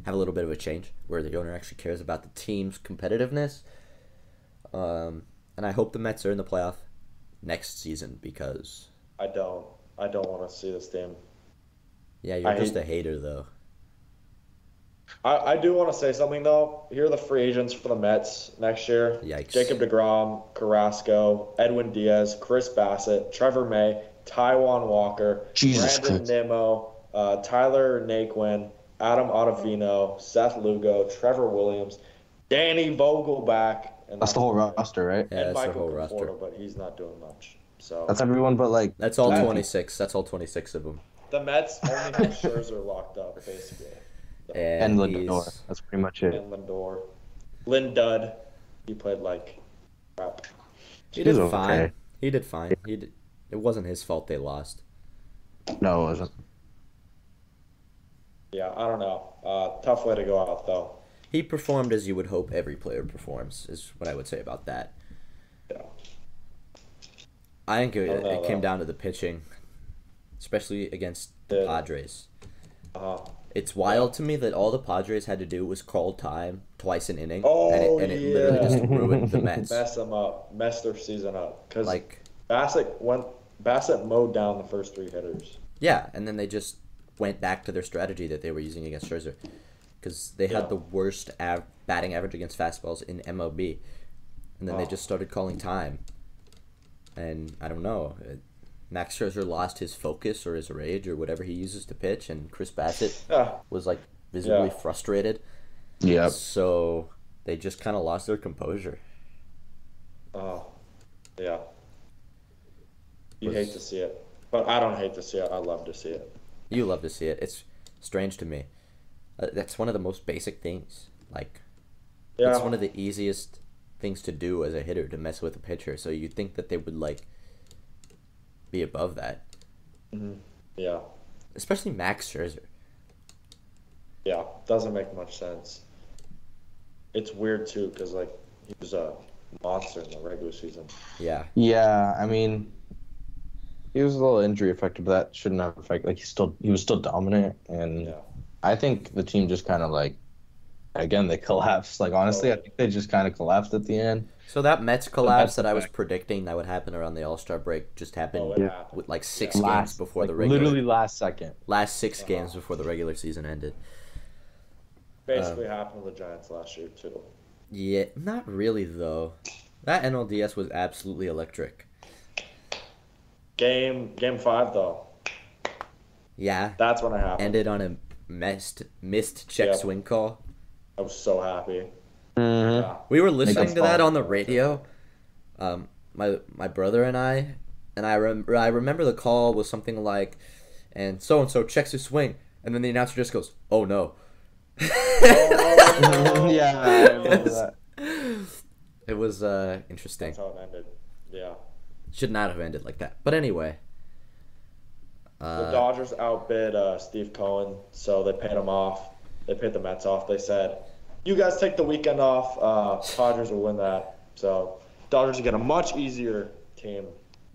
have a little bit of a change where the owner actually cares about the team's competitiveness. Um, and I hope the Mets are in the playoff next season because I don't. I don't want to see this team. yeah, you're I just hate- a hater though. I, I do want to say something though. Here are the free agents for the Mets next year. Yikes. Jacob DeGrom, Carrasco, Edwin Diaz, Chris Bassitt, Trevor May, Taijuan Walker, Jesus Brandon Christ. Nimmo, uh, Tyler Naquin, Adam Ottavino, Seth Lugo, Trevor Williams, Danny Vogelbach, and that's the whole roster, right? Yeah, and that's the Michael whole roster. But he's not doing much. So That's everyone but like That's all That- 26. That's all 26 of them. the Mets only have Scherzer locked up basically, And, and Lindor. That's pretty much it. and Lindor, Lindud. He played like crap. He He's did okay. fine. He did fine. He did. It wasn't his fault they lost. No, it wasn't. Yeah, I don't know. Uh, tough way to go out though. He performed as you would hope every player performs. Is what I would say about that. Yeah. I think it, I know, it came down to the pitching, especially against the Padres. Uh-huh. It's wild to me that all the Padres had to do was call time twice an inning, Oh, and it, and it literally just ruined the *laughs* Mets. Mess them up. Mess their season up. Because Like, Bassitt went. Bassitt mowed down the first three hitters. yeah, and then they just went back to their strategy that they were using against Scherzer, because they had Yeah. the worst av- batting average against fastballs in MLB, and then they Oh. just started calling time, and I don't know. It, Max Scherzer lost his focus or his rage or whatever he uses to pitch, and Chris Bassitt Yeah. was like visibly Yeah. frustrated. Yeah. So they just kind of lost their composure. Oh. Yeah. You Was- hate to see it, but I don't hate to see it. I love to see it. You love to see it. It's strange to me. Uh, that's one of the most basic things. Like Yeah. it's one of the easiest things to do as a hitter to mess with a pitcher. So you'd think that they would like be above that, mm-hmm. yeah. especially Max Scherzer. Yeah. Doesn't make much sense. It's weird too, because like he was a monster in the regular season. Yeah. Yeah, I mean, he was a little injury affected, but that shouldn't have affected. Like he still he was still dominant, and Yeah. I think the team just kind of like, again, they collapsed. Like honestly, I think they just kind of collapsed at the end. So that Mets collapse Mets that I was effect. predicting that would happen around the All Star break just happened Oh, Yeah. happened. with like six Yeah. games Last before the like, regular literally last second. last 6 Uh-huh. games before the regular season ended. Basically happened to the Giants last year too. Yeah, not really though. That NLDS was absolutely electric. Game game five though, Yeah, that's when it happened. ended on a missed missed check Yeah. swing call. I was so happy. Mm-hmm. Yeah. We were listening a to that on the radio. Um, my my brother and I, and I rem- I remember the call was something like, and so and so checks his swing, and then the announcer just goes, "Oh no." *laughs* yeah, I remember that. It was uh, interesting. That's how it ended. Yeah. Should not have ended like that. But anyway. The Uh, Dodgers outbid uh, Steve Cohen, so they paid him off. They paid the Mets off. They said, "You guys take the weekend off. Uh, Padres will win that." So Dodgers get a much easier team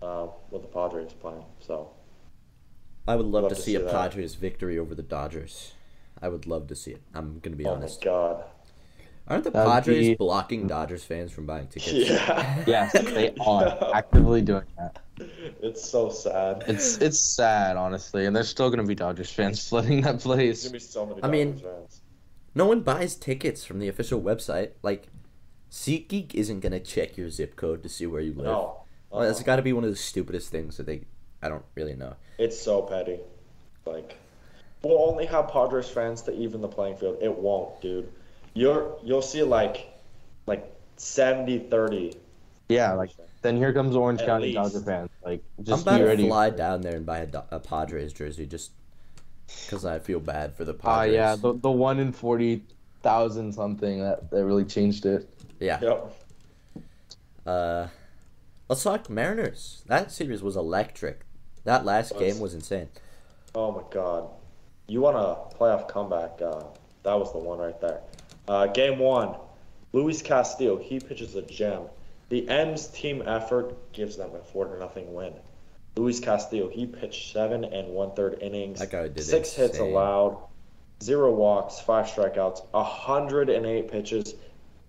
uh, with the Padres playing. So I would love, love to to see see a that. Padres victory over the Dodgers. I would love to see it. I'm gonna be oh honest. my god, Aren't the That would Padres be- blocking Dodgers fans from buying tickets? yeah, *laughs* Yes, they *laughs* are actively doing that. it's so sad. It's it's sad, honestly, and there's still gonna be Dodgers fans *laughs* flooding that There's place. gonna be so many I Dodgers mean- fans. No one buys tickets from the official website. Like, SeatGeek isn't gonna check your zip code to see where you live. No, Well, that's uh-uh. got to be one of the stupidest things that they. I don't really know. it's so petty. Like, we'll only have Padres fans to even the playing field. It won't, dude. You're you'll see like like 70-30. Yeah, like then here comes Orange At County least. Dodger fans. Like just I'm just about be to ready. fly down there and buy a, a Padres jersey just because I feel bad for the Ah, Padres. yeah, the the one in forty thousand something that that really changed it. yeah. Yep. Uh, let's talk Mariners. That series was electric. That last Was. game was insane. Oh my god. You want a playoff comeback? Uh, that was the one right there. Uh, game one, Luis Castillo. He pitches a gem. The M's team effort gives them a four to nothing win. Luis Castillo. He pitched seven and one third innings. That guy did six hits allowed, zero walks, five strikeouts, hundred and eight pitches.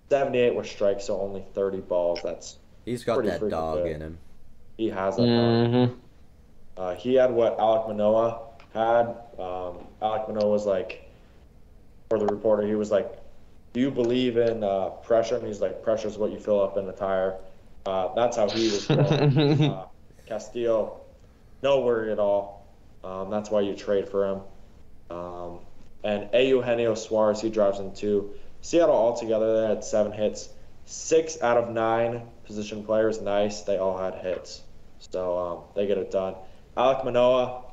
78 were strikes, so only 30 balls. That's He's got Pretty that freaking dog good. in him. he has that. dog. Mm-hmm. Uh, he had what Alek Manoah had. Um, Alek Manoah was like, for the reporter, he was like, "Do you believe in uh, pressure?" And he's like, "Pressure is what you fill up in a tire." Uh, that's how he was. *laughs* Uh, Castillo, no worry at all. Um, that's why you trade for him. Um, and Eugenio Suarez, he drives in two. Seattle altogether, they had seven hits. Six out of nine position players, nice. They all had hits. So um, they get it done. Alek Manoah,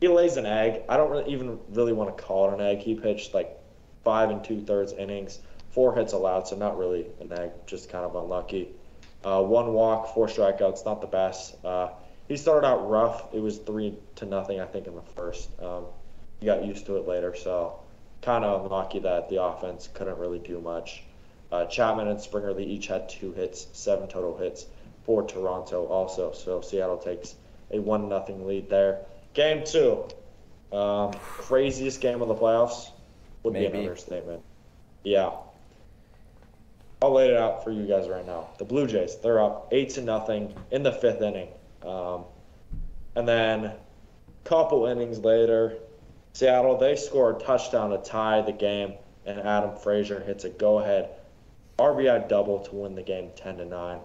he lays an egg. I don't really, even really want to call it an egg. He pitched like five and two thirds innings, four hits allowed, so not really a nag, just kind of unlucky. Uh, one walk, four strikeouts, not the best. Uh, he started out rough. It was three to nothing, I think, in the first. Um, he got used to it later, so kind of unlucky that the offense couldn't really do much. Uh, Chapman and Springer, they each had two hits, seven total hits for Toronto also. So Seattle takes a one nothing lead there. Game two, um, craziest game of the playoffs would be an understatement. Yeah. I'll lay it out for you guys right now. The Blue Jays, they're up eight to nothing in the fifth inning, um, and then couple innings later, Seattle they score a touchdown to tie the game, and Adam Frazier hits a go-ahead RBI double to win the game ten to nine.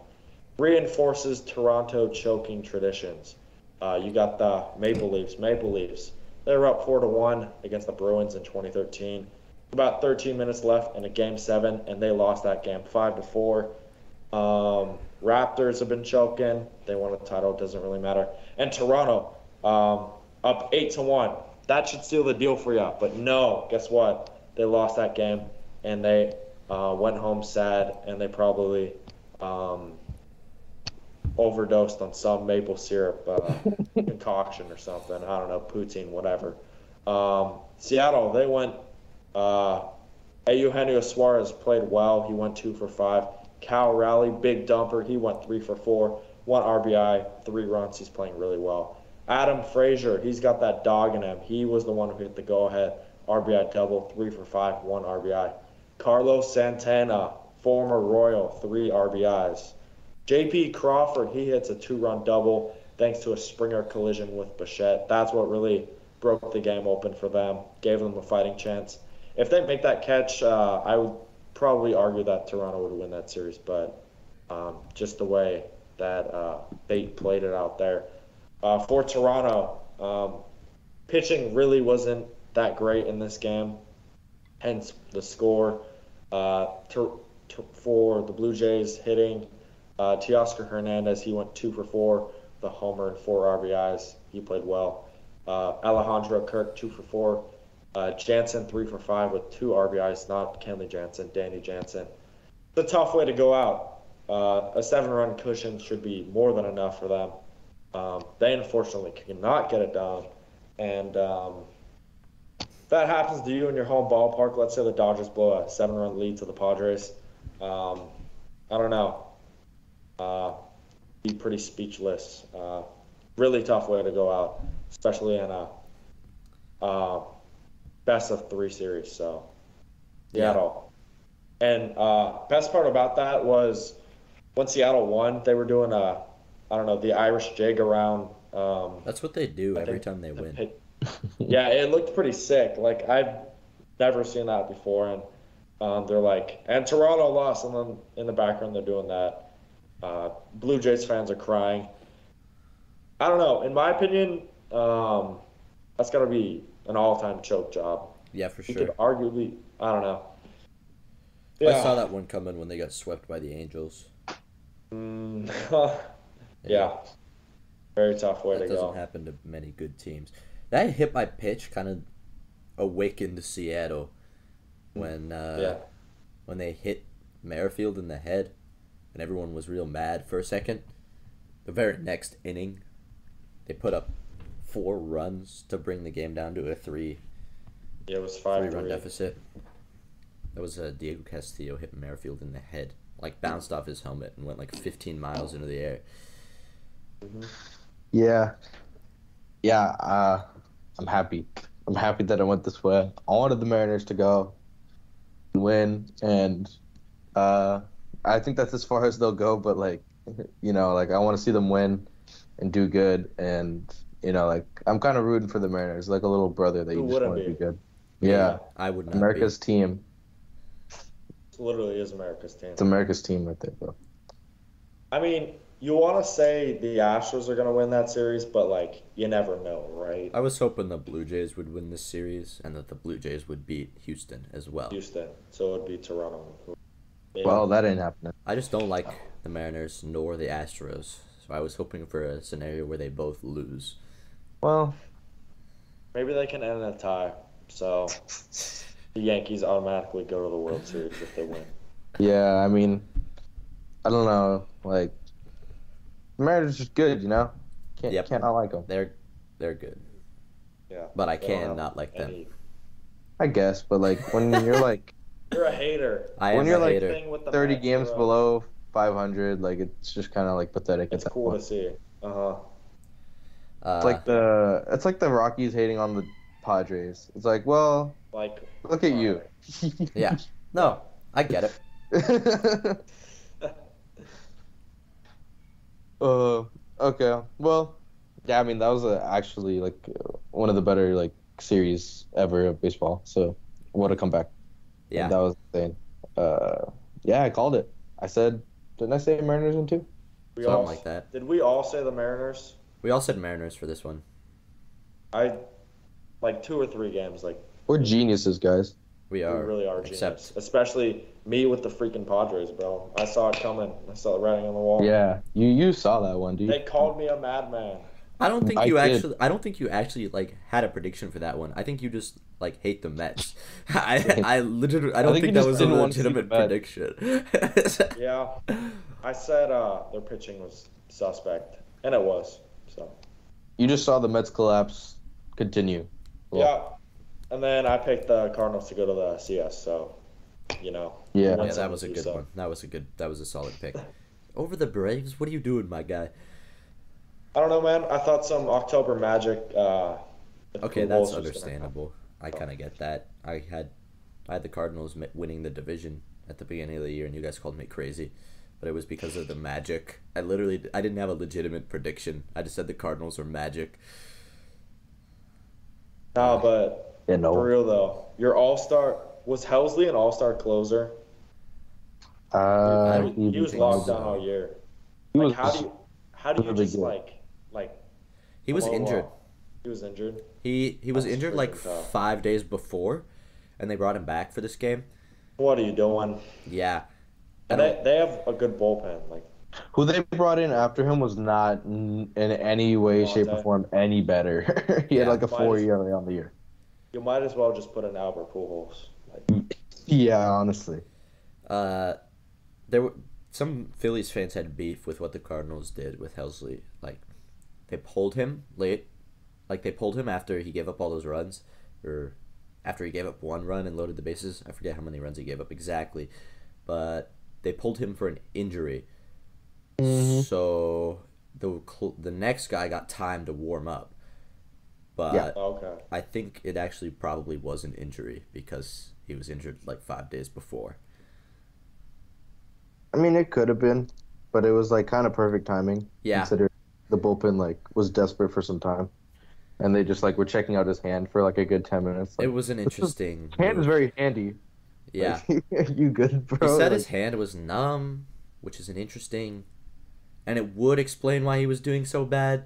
Reinforces Toronto choking traditions. Uh, you got the Maple Leafs. Maple Leafs. They were up four to one against the Bruins in 2013. About 13 minutes left in a game seven, and they lost that game five to four. Um, Raptors have been choking. They won a title. It Doesn't really matter. And Toronto um, up eight to one. That should seal the deal for you. But no, guess what? They lost that game, and they uh, went home sad, and they probably um, overdosed on some maple syrup uh, *laughs* concoction or something. I don't know, poutine, whatever. Um, Seattle, they went. Uh, Eugenio Suarez played well. He went two for five. Cal Raleigh, big dumper. He went three for four, one RBI, three runs. He's playing really well. Adam Frazier, he's got that dog in him. He was the one who hit the go ahead RBI double, three for five, one RBI. Carlos Santana, former Royal, three RBIs. JP Crawford, he hits a two run double thanks to a Springer collision with Bichette. That's what really broke the game open for them, gave them a fighting chance. If they make that catch, uh, I would probably argue that Toronto would win that series, but um, just the way that uh, they played it out there. Uh, for Toronto, um, pitching really wasn't that great in this game, hence the score. Uh, to, to, for the Blue Jays, hitting uh, Teoscar Hernandez, he went two for four, the homer and four RBIs. He played well. Uh, Alejandro Kirk, two for four. Uh, Jansen, three for five with two RBIs, not Kenley Jansen, Danny Jansen. It's a tough way to go out. Uh, a seven run cushion should be more than enough for them. Um, they unfortunately cannot get it done. And um, if that happens to you in your home ballpark, let's say the Dodgers blow a seven run lead to the Padres, um, I don't know. Uh, be pretty speechless. Uh, really tough way to go out, especially in a uh, best of three series. So, Seattle. Yeah. And uh, best part about that was when Seattle won, they were doing a, I don't know, the Irish jig around. Um, That's what they do every time they win. *laughs* Yeah, it looked pretty sick. Like I've never seen that before, and um, they're like, and Toronto lost, and then in the background they're doing that. Uh, Blue Jays fans are crying. I don't know. In my opinion, um, that's got to be an all-time choke job. Yeah, for You sure. could arguably, I don't know. I saw that one coming when they got swept by the Angels. Mm, *laughs* yeah. Very tough way that to doesn't go. happen to many good teams. That hit by pitch kind of awakened Seattle when uh, Yeah. when they hit Merrifield in the head, and everyone was real mad for a second. The very next inning, they put up four runs to bring the game down to a three Yeah, it was three five run three. deficit. That was uh, Diego Castillo hit Merrifield in the head, like bounced off his helmet and went like 15 miles into the air. Yeah. Yeah, uh, I'm happy. I'm happy that it went this way. I wanted the Mariners to go and win, and uh, I think that's as far as they'll go. But like, *laughs* you know, like I want to see them win and do good, and you know, like I'm kind of rooting for the Mariners, like a little brother that Who you just wouldn't want to be? do good. Yeah, I would not. America's team. It literally is America's team. It's America's team right there, bro. I mean, you want to say the Astros are going to win that series, but like you never know, right? I was hoping the Blue Jays would win this series and that the Blue Jays would beat Houston as well. Houston, so it'd be Toronto. Yeah. Well, that ain't happening. I just don't like the Mariners nor the Astros, so I was hoping for a scenario where they both lose. Well, maybe they can end in a tie, so *laughs* the Yankees automatically go to the World Series if they win. Yeah, I mean, I don't know. Like, the Mariners are just good, you know. Can't Yep. can't not like them. They're they're good, Yeah, but I They can not like them. I guess, but like when you're like *laughs* You're a hater. I When am you're a like- hater. Thing with the 30 games below 500, like it's just kind of like pathetic. It's at that cool to point. see. Uh huh. Uh, It's like the it's like the Rockies hating on the Padres. It's like, well, Like, look at you. *laughs* yeah, no, I get it. *laughs* uh, okay. Well, yeah. I mean, that was uh actually like uh, one of the better like series ever of baseball. So, what a comeback. Yeah, That was insane. Uh, yeah, I called it. I said, didn't I say Mariners in two? we something all like that. did. We all say the Mariners. We all said Mariners for this one. I like two or three games. Like We're geniuses, guys. We are. we really are genius. except Especially me with the freaking Padres, bro. I saw it coming. I saw it writing on the wall. Yeah, you you saw that one, dude. They called me a madman. I don't think I you did. actually. I don't think you actually like had a prediction for that one. I think you just like hate the Mets. *laughs* I I literally I don't think think, that was a didn't want to see the legitimate prediction. *laughs* Yeah, I said uh, their pitching was suspect, and it was. So You just saw the Mets collapse continue. Well, yeah, and then I picked the Cardinals to go to the CS. So you know. Yeah. Yeah, that was a good so. one. That was a good. That was a solid pick. Over the Braves, what are you doing, my guy? I don't know, man. I thought some October Magic. Uh, Okay, that's understandable. I kind of get that. I had, I had the Cardinals mi- winning the division at the beginning of the year, and you guys called me crazy, but it was because of the Magic. I literally, I didn't have a legitimate prediction. I just said the Cardinals were Magic. No, but Yeah, for real though, your All Star was Helsley an All Star closer. Uh, he, he was locked down all year. He Like, was how do you, how do you just good. like, like? He was injured. wow. He was injured. He he was That's injured like tough. five days before, and they brought him back for this game. What are you doing? Yeah, I And don't- they, they have a good bullpen. Like, Who they brought in after him was not n- in any way, shape, or form any better. *laughs* he Yeah, had like a four as- year on the year. you might as well just put in Albert Pujols. Like, Yeah, honestly. uh, there were some Phillies fans had beef with what the Cardinals did with Helsley. Like, they pulled him late. Like they pulled him after he gave up all those runs, or after he gave up one run and loaded the bases. I forget how many runs he gave up exactly, but they pulled him for an injury. Mhm. So the cl- the next guy got time to warm up, but Yeah. okay. I think it actually probably was an injury because he was injured like five days before. I mean, it could have been, but it was like kind of perfect timing. Yeah. Consider the bullpen like was desperate for some time, and they just like were checking out his hand for like a good ten minutes. It was an this is- interesting. hand is very handy. Yeah. Like, *laughs* you good, bro? He said his hand was numb, which is an interesting, and it would explain why he was doing so bad.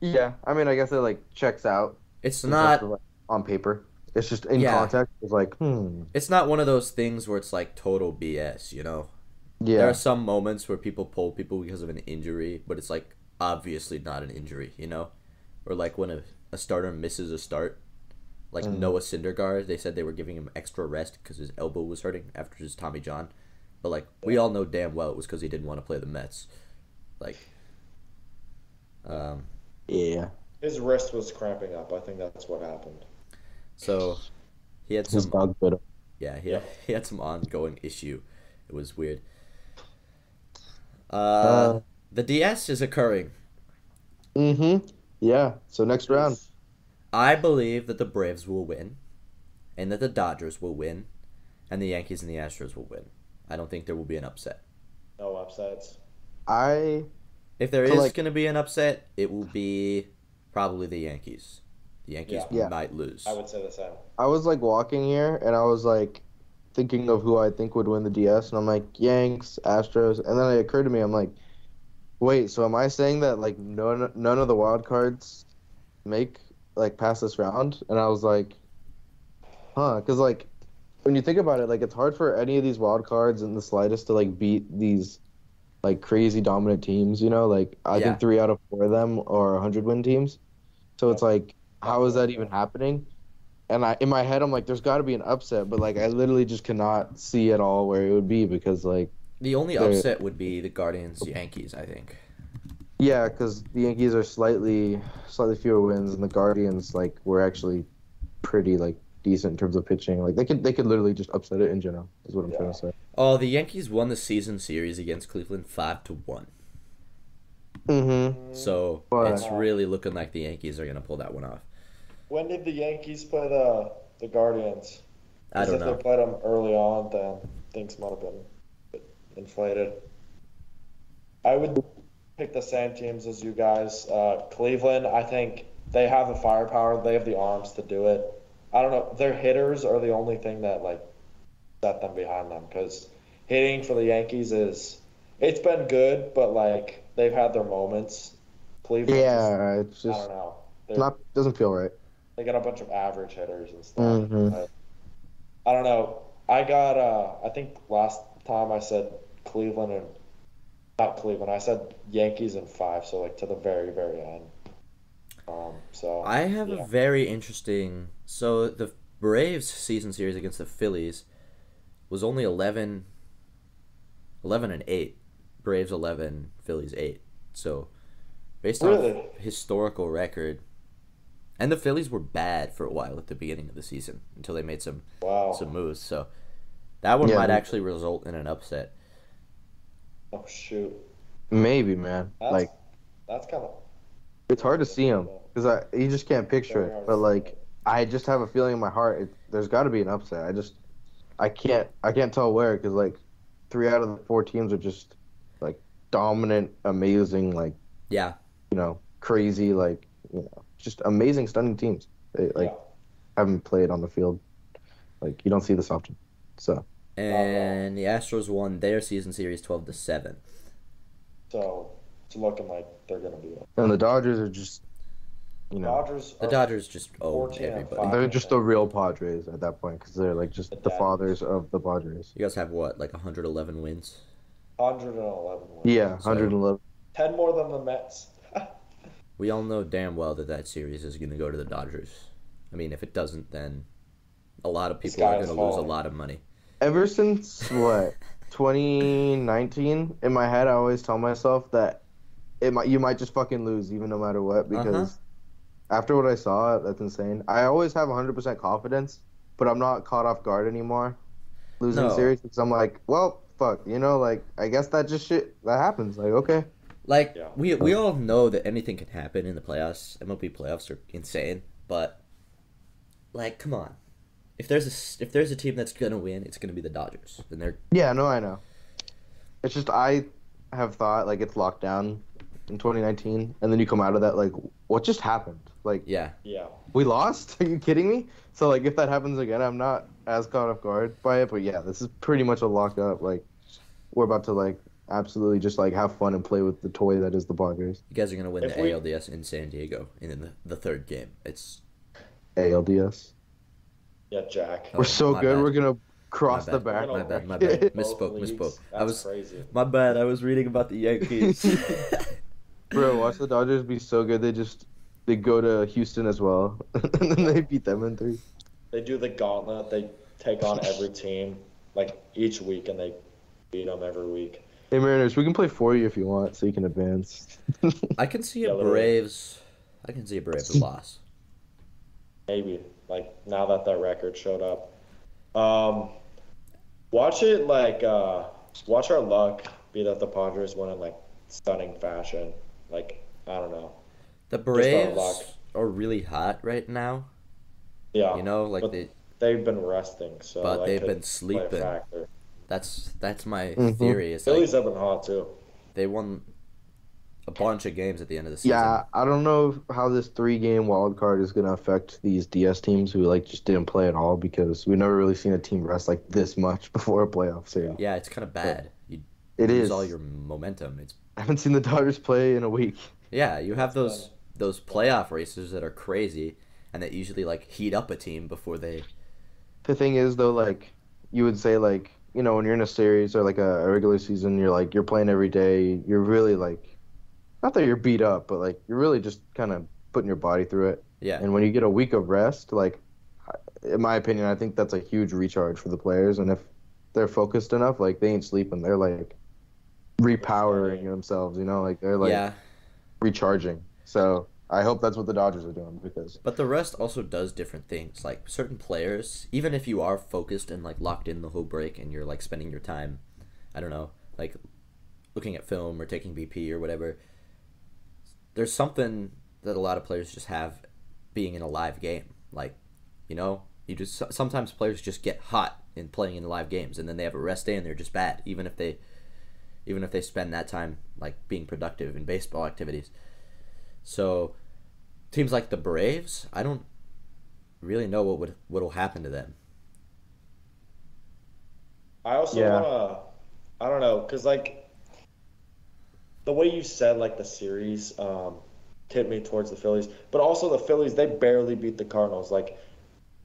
Yeah, I mean, I guess it like checks out. It's not. like, on paper. It's just in Yeah. context. It's like, hmm, It's not one of those things where it's like total BS. You know, yeah, there are some moments where people pull people because of an injury, but it's like obviously not an injury. You know, or like when a, a starter misses a start, like Mhm. Noah Syndergaard, they said they were giving him extra rest because his elbow was hurting after his Tommy John, but like we all know damn well it was because he didn't want to play the Mets. Like, um, yeah. His wrist was cramping up. I think that's what happened. so he had His some dog bit him. Yeah, he, Yeah. *laughs* he had some ongoing issue. It was weird. Uh, Uh, the DS is occurring. Mm-hmm. Yeah. So next round. I believe that the Braves will win, and that the Dodgers will win, and the Yankees and the Astros will win. I don't think there will be an upset. No upsets. I If there So, is like- going to be an upset, it will be probably the Yankees. The Yankees Yeah. Yeah. might lose. I would say the same. I was like walking here and I was like thinking of who I think would win the DS and I'm like Yanks, Astros, and then it occurred to me I'm like, wait, so am I saying that like none none of the wild cards make like past this round? And I was like, huh, because like when you think about it, like it's hard for any of these wild cards in the slightest to like beat these like crazy dominant teams. You know, like I Yeah. think three out of four of them are 100 win teams. So it's like, how is that even happening? And I, in my head, I'm like, there's got to be an upset, but like, I literally just cannot see at all where it would be because, like, the only upset would be the Guardians oh. Yankees, I think. Yeah, because the Yankees are slightly, slightly fewer wins, and the Guardians, like, were actually pretty like decent in terms of pitching. Like, they could, they could literally just upset it in general. Is what I'm trying to say. Oh, the Yankees won the season series against Cleveland 5 to 1. Mm-hmm. So But- it's really looking like the Yankees are going to pull that one off. When did the Yankees play the the Guardians? I 'Cause don't if know. they played them early on, then things might have been inflated. I would pick the same teams as you guys. Uh, Cleveland, I think they have the firepower. They have the arms to do it. I don't know. Their hitters are the only thing that like set them behind them because hitting for the Yankees is it's been good, but like they've had their moments. Cleveland, Yeah, it's just, I don't know. They're- not doesn't feel right. they got a bunch of average hitters and stuff. Mhm. but I don't know. I got uh I think last time I said Cleveland and not Cleveland. I said Yankees in five, so like to the very very end. Um. So I have yeah. a very interesting. So the Braves season series against the Phillies was only 11, 11 and 8. Braves 11, Phillies 8. So based on Really? historical record, And the Phillies were bad for a while at the beginning of the season until they made some Wow. some moves. So that one Yeah, might actually result in an upset. Oh shoot. Maybe, man. That's, like that's kind of. it's hard to see him because I you just can't picture it. But like see. I just have a feeling in my heart it, there's got to be an upset. I just I can't I can't tell where because like three out of the four teams are just like dominant, amazing, like Yeah, you know crazy, like you know just amazing, stunning teams. They like yeah. haven't played on the field. Like you don't see this often. So and the Astros won their season series twelve to seven. So it's looking like they're gonna be. up. and the Dodgers are just you know Dodgers. The are- Dodgers just owned 14 and everybody. five. they're just the real Padres at that point because they're like just The the fathers of the Padres. You guys have what, like 111 wins? 111 wins. Yeah, So- 111. 10 more than the Mets. *laughs* We all know damn well that that series is going to go to the Dodgers. I mean, if it doesn't, then a lot of people are going to lose a lot of money. Ever since what 2019, in my head, I always tell myself that it might you might just fucking lose even no matter what because Uh-huh. after what I saw, that's insane. I always have 100% confidence, but I'm not caught off guard anymore losing No. series because I'm like, well, fuck, you know, like I guess that just shit that happens. Like, okay, Like Yeah. we we all know that anything can happen in the playoffs. MLB playoffs are insane, but like, come on. If there's a s- if there's a team that's gonna win, it's gonna be the Dodgers, and they're yeah, no, I know. It's just I have thought like it's locked down in 2019, and then you come out of that like, what just happened? Like, yeah. Yeah. we lost? *laughs* Are you kidding me? So like, if that happens again, I'm not as caught off guard by it. But yeah, this is pretty much a lock up. Like, we're about to like absolutely just like have fun and play with the toy that is the Padres. You guys are gonna win If the we- ALDS in San Diego in the the third game. It's ALDS. Yeah, Jack. Oh, we're so my good. bad. We're gonna cross My the bad. back. My bad, my *laughs* bad. Misspoke, leagues. misspoke. I was- crazy. my bad. I was reading about the Yankees. *laughs* *laughs* Bro, watch the Dodgers be so good. They just they go to Houston as well, and then they beat them in three. They do the gauntlet. They take on every team like each week, and they beat them every week. Hey Mariners, we can play for you if you want, so you can advance. I can see a Yeah. Braves. I can see a Braves loss. Maybe like now that that record showed up. Um, watch it like uh, watch our luck beat up the Padres win in like stunning fashion. Like I don't know. The our Braves luck. are really hot right now. Yeah, You know, like they they've been resting, so But that they've been sleeping. that's that's my Mhm. theory. Is like Phillies have been hot too. they won a bunch of games at the end of the season. Yeah, I don't know how this three game wild card is gonna affect these DS teams who like just didn't play at all because we've never really seen a team rest like this much *laughs* before a playoff series. Yeah, it's kind of bad. You It lose is. all your momentum. It's I haven't seen the Dodgers play in a week. yeah, you have It's those bad. those playoff races that are crazy and that usually like heat up a team before they The thing is though, like you would say like, you know, when you're in a series or like a, a regular season, you're like you're playing every day, you're really like not that you're beat up, but like you're really just kind of putting your body through it. yeah. And when you get a week of rest, like, in my opinion, I think that's a huge recharge for the players. And if they're focused enough, like they ain't sleeping, they're like repowering themselves. You know, like they're like yeah, recharging. So I hope that's what the Dodgers are doing because but the rest also does different things. Like certain players, even if you are focused and like locked in the whole break and you're like spending your time, I don't know, like looking at film or taking BP or whatever, there's something that a lot of players just have being in a live game. Like, you know, you just sometimes players just get hot in playing in live games and then they have a rest day and they're just bad even if they even if they spend that time like being productive in baseball activities. So teams like the Braves, I don't really know what would what'll happen to them. I also Yeah. wanna, I don't know, cause like the way you said like the series um, tipped me towards the Phillies, but also the Phillies they barely beat the Cardinals. Like,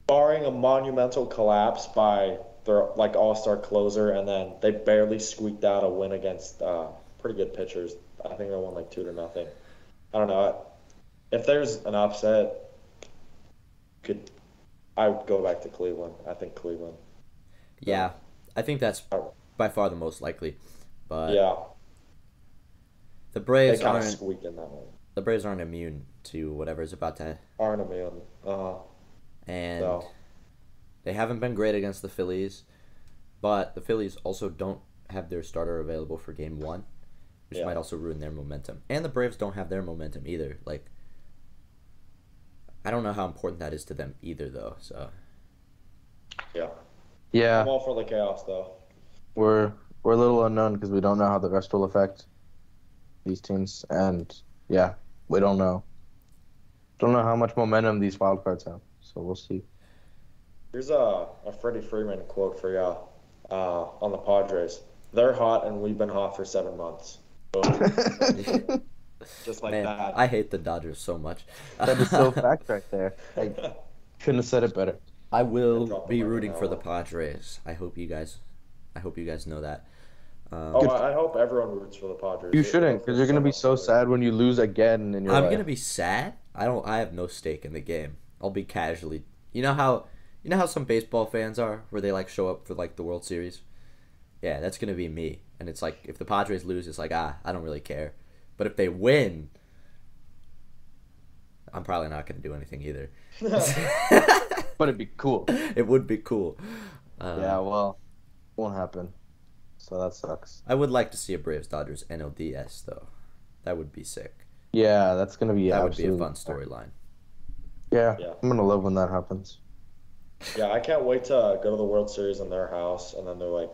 barring a monumental collapse by their like All Star closer, and then they barely squeaked out a win against uh, pretty good pitchers. I think they won like two to nothing. I don't know. If there's an upset, could I would go back to Cleveland. I think Cleveland. Yeah, I think that's by far the most likely. But yeah, the Braves kind of aren't squeaked in that one. the Braves aren't immune to whatever's about to Aren't immune. Uh huh. and So they haven't been great against the Phillies, but the Phillies also don't have their starter available for game 1, which Yeah. might also ruin their momentum. And the Braves don't have their momentum either. Like I don't know how important that is to them either though. So yeah, Yeah, I'm all for the chaos though. we're we're a little unknown because we don't know how the rest will affect these teams, and yeah, we don't know. Don't know how much momentum these wild cards have, so we'll see. Here's a a Freddie Freeman quote for you uh, on the Padres. They're hot and we've been hot for seven months. *laughs* Just like Man, that. I hate the Dodgers so much. that is so fact right there. *laughs* I couldn't have said it better. I will be rooting for the Padres. I hope you guys, I hope you guys know that. Um, oh, I I hope everyone roots for the Padres. You shouldn't, because you're gonna be so sad when you lose again in your I'm life. gonna be sad. I don't. I have no stake in the game. I'll be casually. You know how, you know how some baseball fans are, where they like show up for like the World Series. Yeah, that's gonna be me. And it's like if the Padres lose, it's like ah, I don't really care. But if they win, I'm probably not gonna do anything either. *laughs* But it'd be cool. *laughs* it would be cool. Uh, yeah, well, won't happen. So that sucks. I would like to see a Braves Dodgers NLDS though. That would be sick. Yeah, that's gonna be that would be a fun storyline. Yeah, Yeah. I'm gonna love when that happens. Yeah, I can't wait to go to the World Series in their house and then they're like,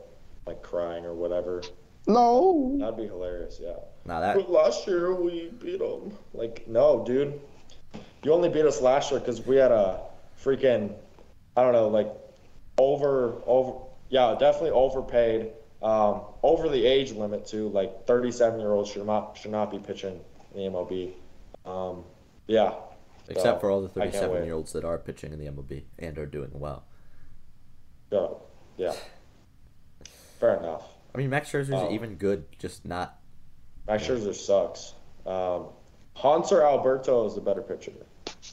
like crying or whatever. No. That'd be hilarious. Yeah. Now that But last year we beat them. Like, no, dude. You only beat us last year because we had a freaking, I don't know, like over, over, yeah, definitely overpaid, um, over the age limit too. Like 37 year olds should not should not be pitching in the MLB. Um, yeah. except So, for all the 37 year olds that are pitching in the MLB and are doing well. Yeah. Yeah. Fair enough. I mean, Max Scherzer's Oh. even good, just not. Max Scherzer sucks. Um, Hanser Alberto is a better pitcher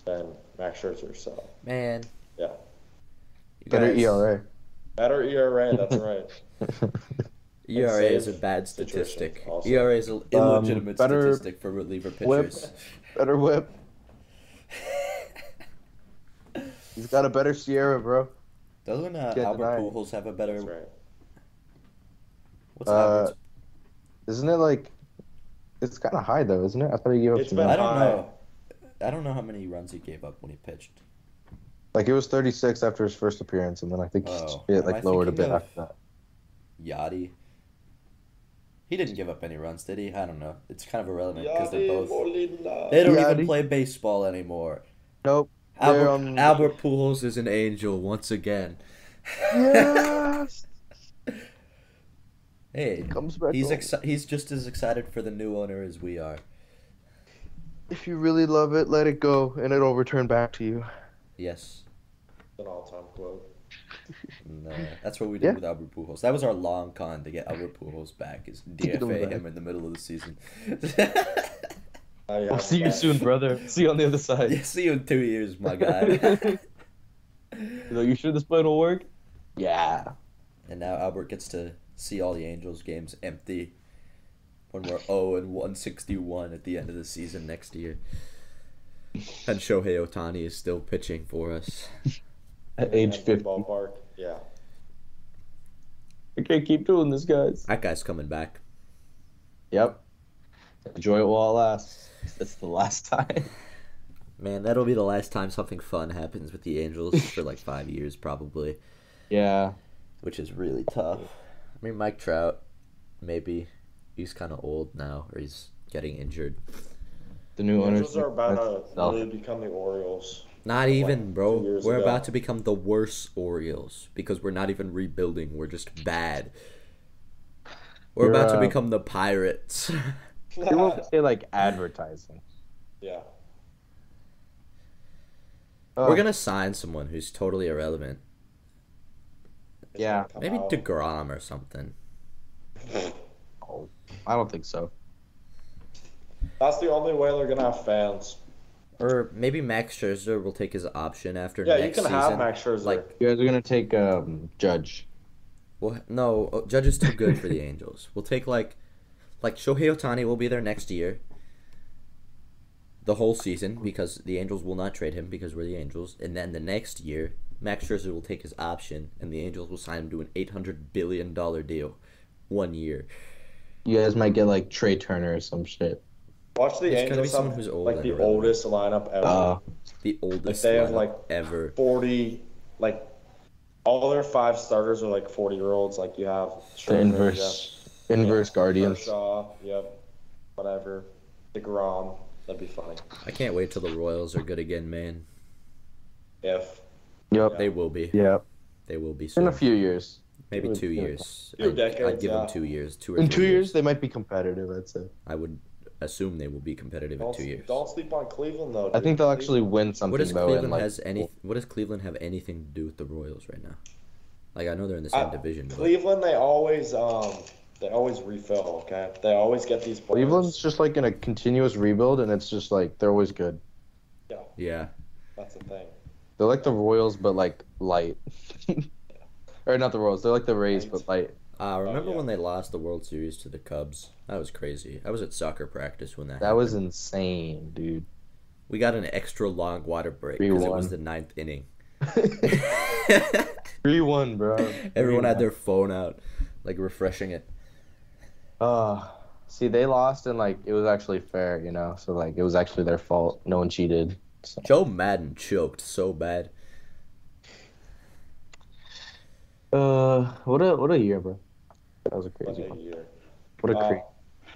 than Max Scherzer. So Man. Yeah. You Better guys- ERA. better ERA. That's *laughs* right. ERA is a bad statistic. also. ERA is an illegitimate better statistic for reliever whip. pitchers. better whip. *laughs* He's got a better SIERA, bro. Doesn't uh, Can't Albert deny. Pujols have a better? That's right. What's Uh, Albert's? Isn't it like? It's kind of high though, isn't it? I thought he gave up It's some. been I don't high. know. I don't know how many runs he gave up when he pitched. Like it was 36 after his first appearance, and then I think Oh, it like lowered a bit of- after that. Yadi. He didn't give up any runs, did he? I don't know. It's kind of irrelevant because they're both. Molina. They don't Yadi. even play baseball anymore. Nope. Albert, on- Albert Pujols is an angel once again. Yes. *laughs* Hey, Comes back. he's exci- he's just as excited for the new owner as we are. If you really love it, let it go, and it'll return back to you. Yes, An all-time quote. And, uh, that's what we did Yeah. with Albert Pujols. That was our long con to get Albert Pujols back. Is *laughs* DFA him in the middle of the season. Oh, *laughs* yeah, I'll see you back. *laughs* soon, brother. See you on the other side. yeah, see you in two years, my guy. You, you sure this plan will work? Yeah. and now Albert gets to see all the Angels games empty when we're 0 and 161 at the end of the season next year. And Shohei Ohtani is still pitching for us. At age 50. Ballpark. Yeah. I can't keep doing this, guys. That guy's coming back. Yep. Enjoy it while it lasts. It's the last time. *laughs* Man, that'll be the last time something fun happens with the Angels for like five years, probably, Yeah. which is really tough. I mean, Mike Trout, maybe he's kind of old now, or he's getting injured. The new The owners. Angels are about to really become the Orioles. Not even, bro. We're ago. about to become the worst Orioles because we're not even rebuilding. We're just bad. We're You're, about to uh, become the Pirates. *laughs* They won't say like advertising. yeah. Oh, We're gonna sign someone who's totally irrelevant. Yeah. Maybe out. Degrom or something. oh, I don't think so. That's the only way they're gonna have fans. Or maybe Max Scherzer will take his option after Yeah, you next can season. have Max Scherzer. Like, You guys are gonna take um, Judge. well, no, oh, Judge is too good for the Angels. We'll take like, like Shohei Ohtani will be there next year. the whole season because the Angels will not trade him because we're the Angels, and then the next year Max Scherzer will take his option, and the Angels will sign him to an eight hundred billion dollar deal, one year. You guys might get like Trea Turner or some shit. Watch the It's gonna be Angels someone have, who's old like the irrelevant. oldest lineup ever. Uh, The oldest they have, like, ever. Forty, like all their five starters are like forty year olds. Like you have the Scherzer, inverse, inverse yeah, Guardians. Kershaw, yep, whatever. Degrom, that'd be funny. I can't wait till the Royals are good again, man. If Yep. They will be. Yeah. They will be In a few years. Maybe two years. Few I'd, I'd give yeah. them two years. Two or In three two years, they might be competitive. I'd say. I would assume they will be competitive in don't, two years. don't sleep on Cleveland though. I think they'll actually win something What does though. Cleveland and, like, has any? What does Cleveland have anything to do with the Royals right now? Like I know they're in the same Uh, division, but Cleveland, they always um they always refill. Okay, they always get these players. Cleveland's just like in a continuous rebuild, and it's just like they're always good. yeah, Yeah. That's the thing. They're like the Royals, but like light. *laughs* or not the Royals. They're like the Rays, Light. but light. Uh, remember yeah. when they lost the World Series to the Cubs? That was crazy. I was at soccer practice when that. That happened. was insane, dude. We got an extra long water break because it was the ninth inning. *laughs* *laughs* Three one, bro. Everyone had 3-1. their phone out, like refreshing it. Uh, see, they lost, and like it was actually fair, you know. So like it was actually their fault. No one cheated. So. Joe Maddon choked so bad. Uh, what a what a year, bro. That was a What crazy a one. year. What a Uh, crazy.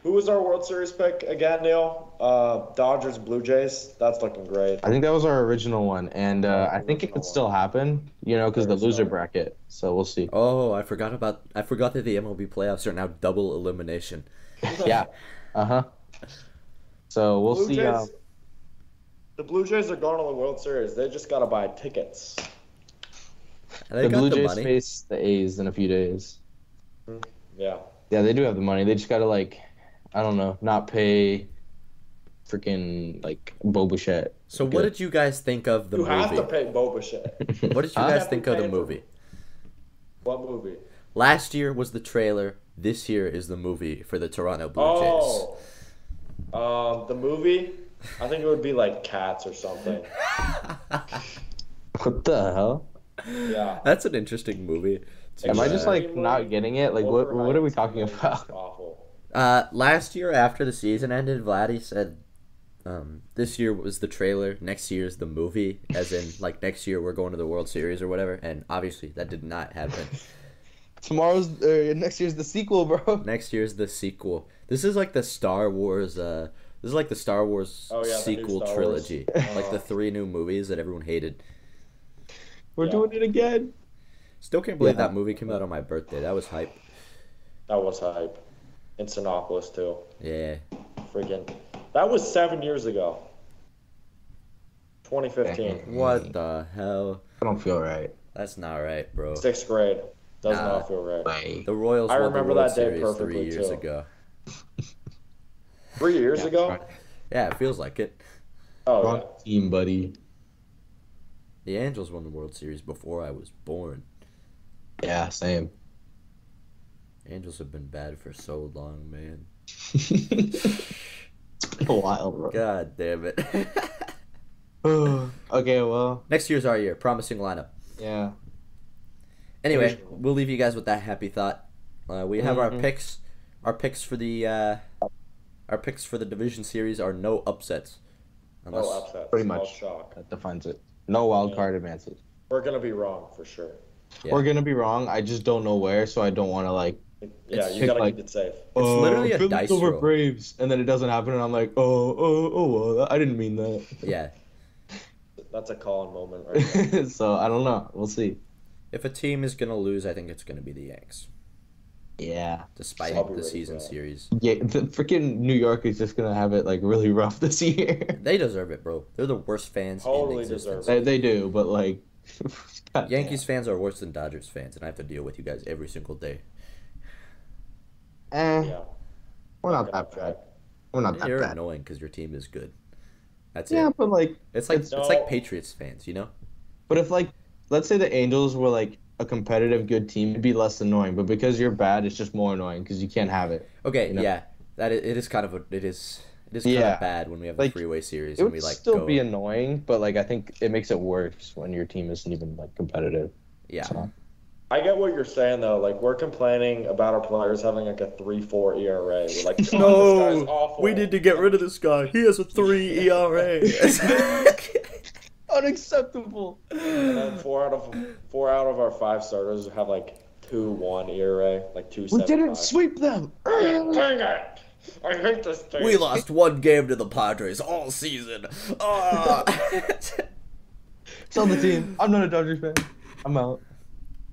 Who was our World Series pick again, Neil? Uh, Dodgers, Blue Jays. That's looking great. I think that was our original one, and uh, I think it Original could still happen, you know, because the loser so. bracket. So we'll see. Oh, I forgot about. I forgot that the MLB playoffs are now double elimination. *laughs* Yeah. Uh huh. So we'll Blue see. Jays, Uh, the Blue Jays are going to the World Series. They just gotta buy tickets. And they the got Blue the Jays money. face the A's in a few days. Yeah. Yeah, they do have the money. They just gotta like, I don't know, not pay, freaking like Bo Bichette. So, what did you guys think of the you movie? *laughs* You have to pay Boba What did you guys think of the for- movie? What movie? Last year was the trailer. This year is the movie for the Toronto Blue Jays. Oh, um, the movie. I think it would be like Cats or something. *laughs* What the hell? Yeah. That's an interesting movie. To, Am I just like not getting it? Like, what what are we talking about? Awful. Uh, last year after the season ended, Vladdy said, um, this year was the trailer. Next year is the movie. As in, like next year we're going to the World Series or whatever. And obviously that did not happen. *laughs* Tomorrow's uh, next year's the sequel, bro. *laughs* next year's the sequel. This is like the Star Wars. Uh, this is like the Star Wars Oh, yeah, sequel Star Wars. trilogy. like the Uh. three new movies that everyone hated. We're Yeah. doing it again. Still can't believe Yeah. that movie came out on my birthday. That was hype. That was hype. In Cinepolis too. Yeah. Freaking. That was seven years ago. 2015. What the hell? I don't feel right. That's not right, bro. Sixth grade. Does Nah. not feel right. Wait. The Royals I won the remember World that day Series three years too. ago. Three years Yeah, ago? right. Yeah, it feels like it. Oh, Wrong yeah. team, buddy. The Angels won the World Series before I was born. Yeah, same. Angels have been bad for so long, man. *laughs* a while, bro. God damn it. *sighs* okay, well, Next year's our year. Promising lineup. yeah. Anyway, we'll leave you guys with that happy thought. Uh, we have our Mhm. picks. Our picks for the uh, our picks for the division series are no upsets. Unless No upset. Pretty No much. shock. That defines it. No wild Yeah. card advances. We're gonna be wrong for sure. Yeah. We're gonna be wrong. I just don't know where, so I don't want to like. Yeah, you gotta like- keep it safe. It's oh, literally a Phillies dice over roll. Braves, and then it doesn't happen, and I'm like, oh, oh, oh, well, I didn't mean that. *laughs* yeah, That's a Colin moment right *laughs* so I don't know. We'll see. if a team is gonna lose, I think it's gonna be the Yanks, Yeah. despite I'll the season for series. Yeah, the freaking New York is just gonna have it like really *laughs* rough this year. They deserve it, bro. They're the worst fans Totally in existence. deserve they, they do, but like, God *laughs* Yankees fans are worse than Dodgers fans, and I have to deal with you guys every single day. Eh, Yeah. we're not that bad. We're not that You're bad. annoying because your team is good. That's Yeah, it. but like, It's like it's- it's like Patriots fans, you know. but if like, let's say the Angels were like a competitive good team, it'd be less annoying. But because you're bad, it's just more annoying because you can't have it. Okay, You know? yeah, that it is kind of a, it is It is kind Yeah. of bad when we have Like, the freeway series It and would we like still go. be annoying, but like I think it makes it worse when your team isn't even like competitive. yeah. So, I get what you're saying though. Like we're complaining about our players having like a three four ERA. We're like, oh, *laughs* this guy's awful. to get rid of this guy. He has a three *laughs* ERA. *laughs* Unacceptable. And then four out of four out of our five starters have like two one ERA, like two. We didn't sweep them. Dang it! I hate this thing. we lost one game to the Padres all season. Ah. *laughs* Sell the team. I'm not a Dodgers fan. I'm out.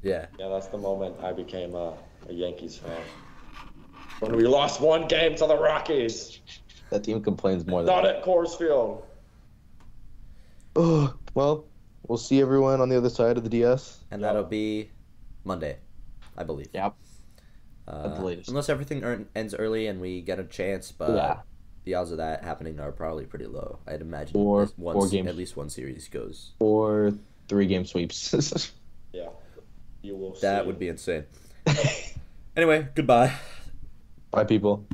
yeah. Yeah, that's the moment I became a, a Yankees fan. When we lost one game to the Rockies, That team complains more than not than. at Coors Field. Oh, well, we'll see everyone on the other side of the DS. And Yeah. that'll be Monday, I believe. Yep. Uh, At the latest. Unless everything earn, ends early and we get a chance, but Yeah. the odds of that happening are probably pretty low. I'd imagine Four- at, once, four games. at least one series goes. Or three game sweeps. *laughs* Yeah, you will. That see. would be insane. *laughs* Anyway, goodbye. Bye, people.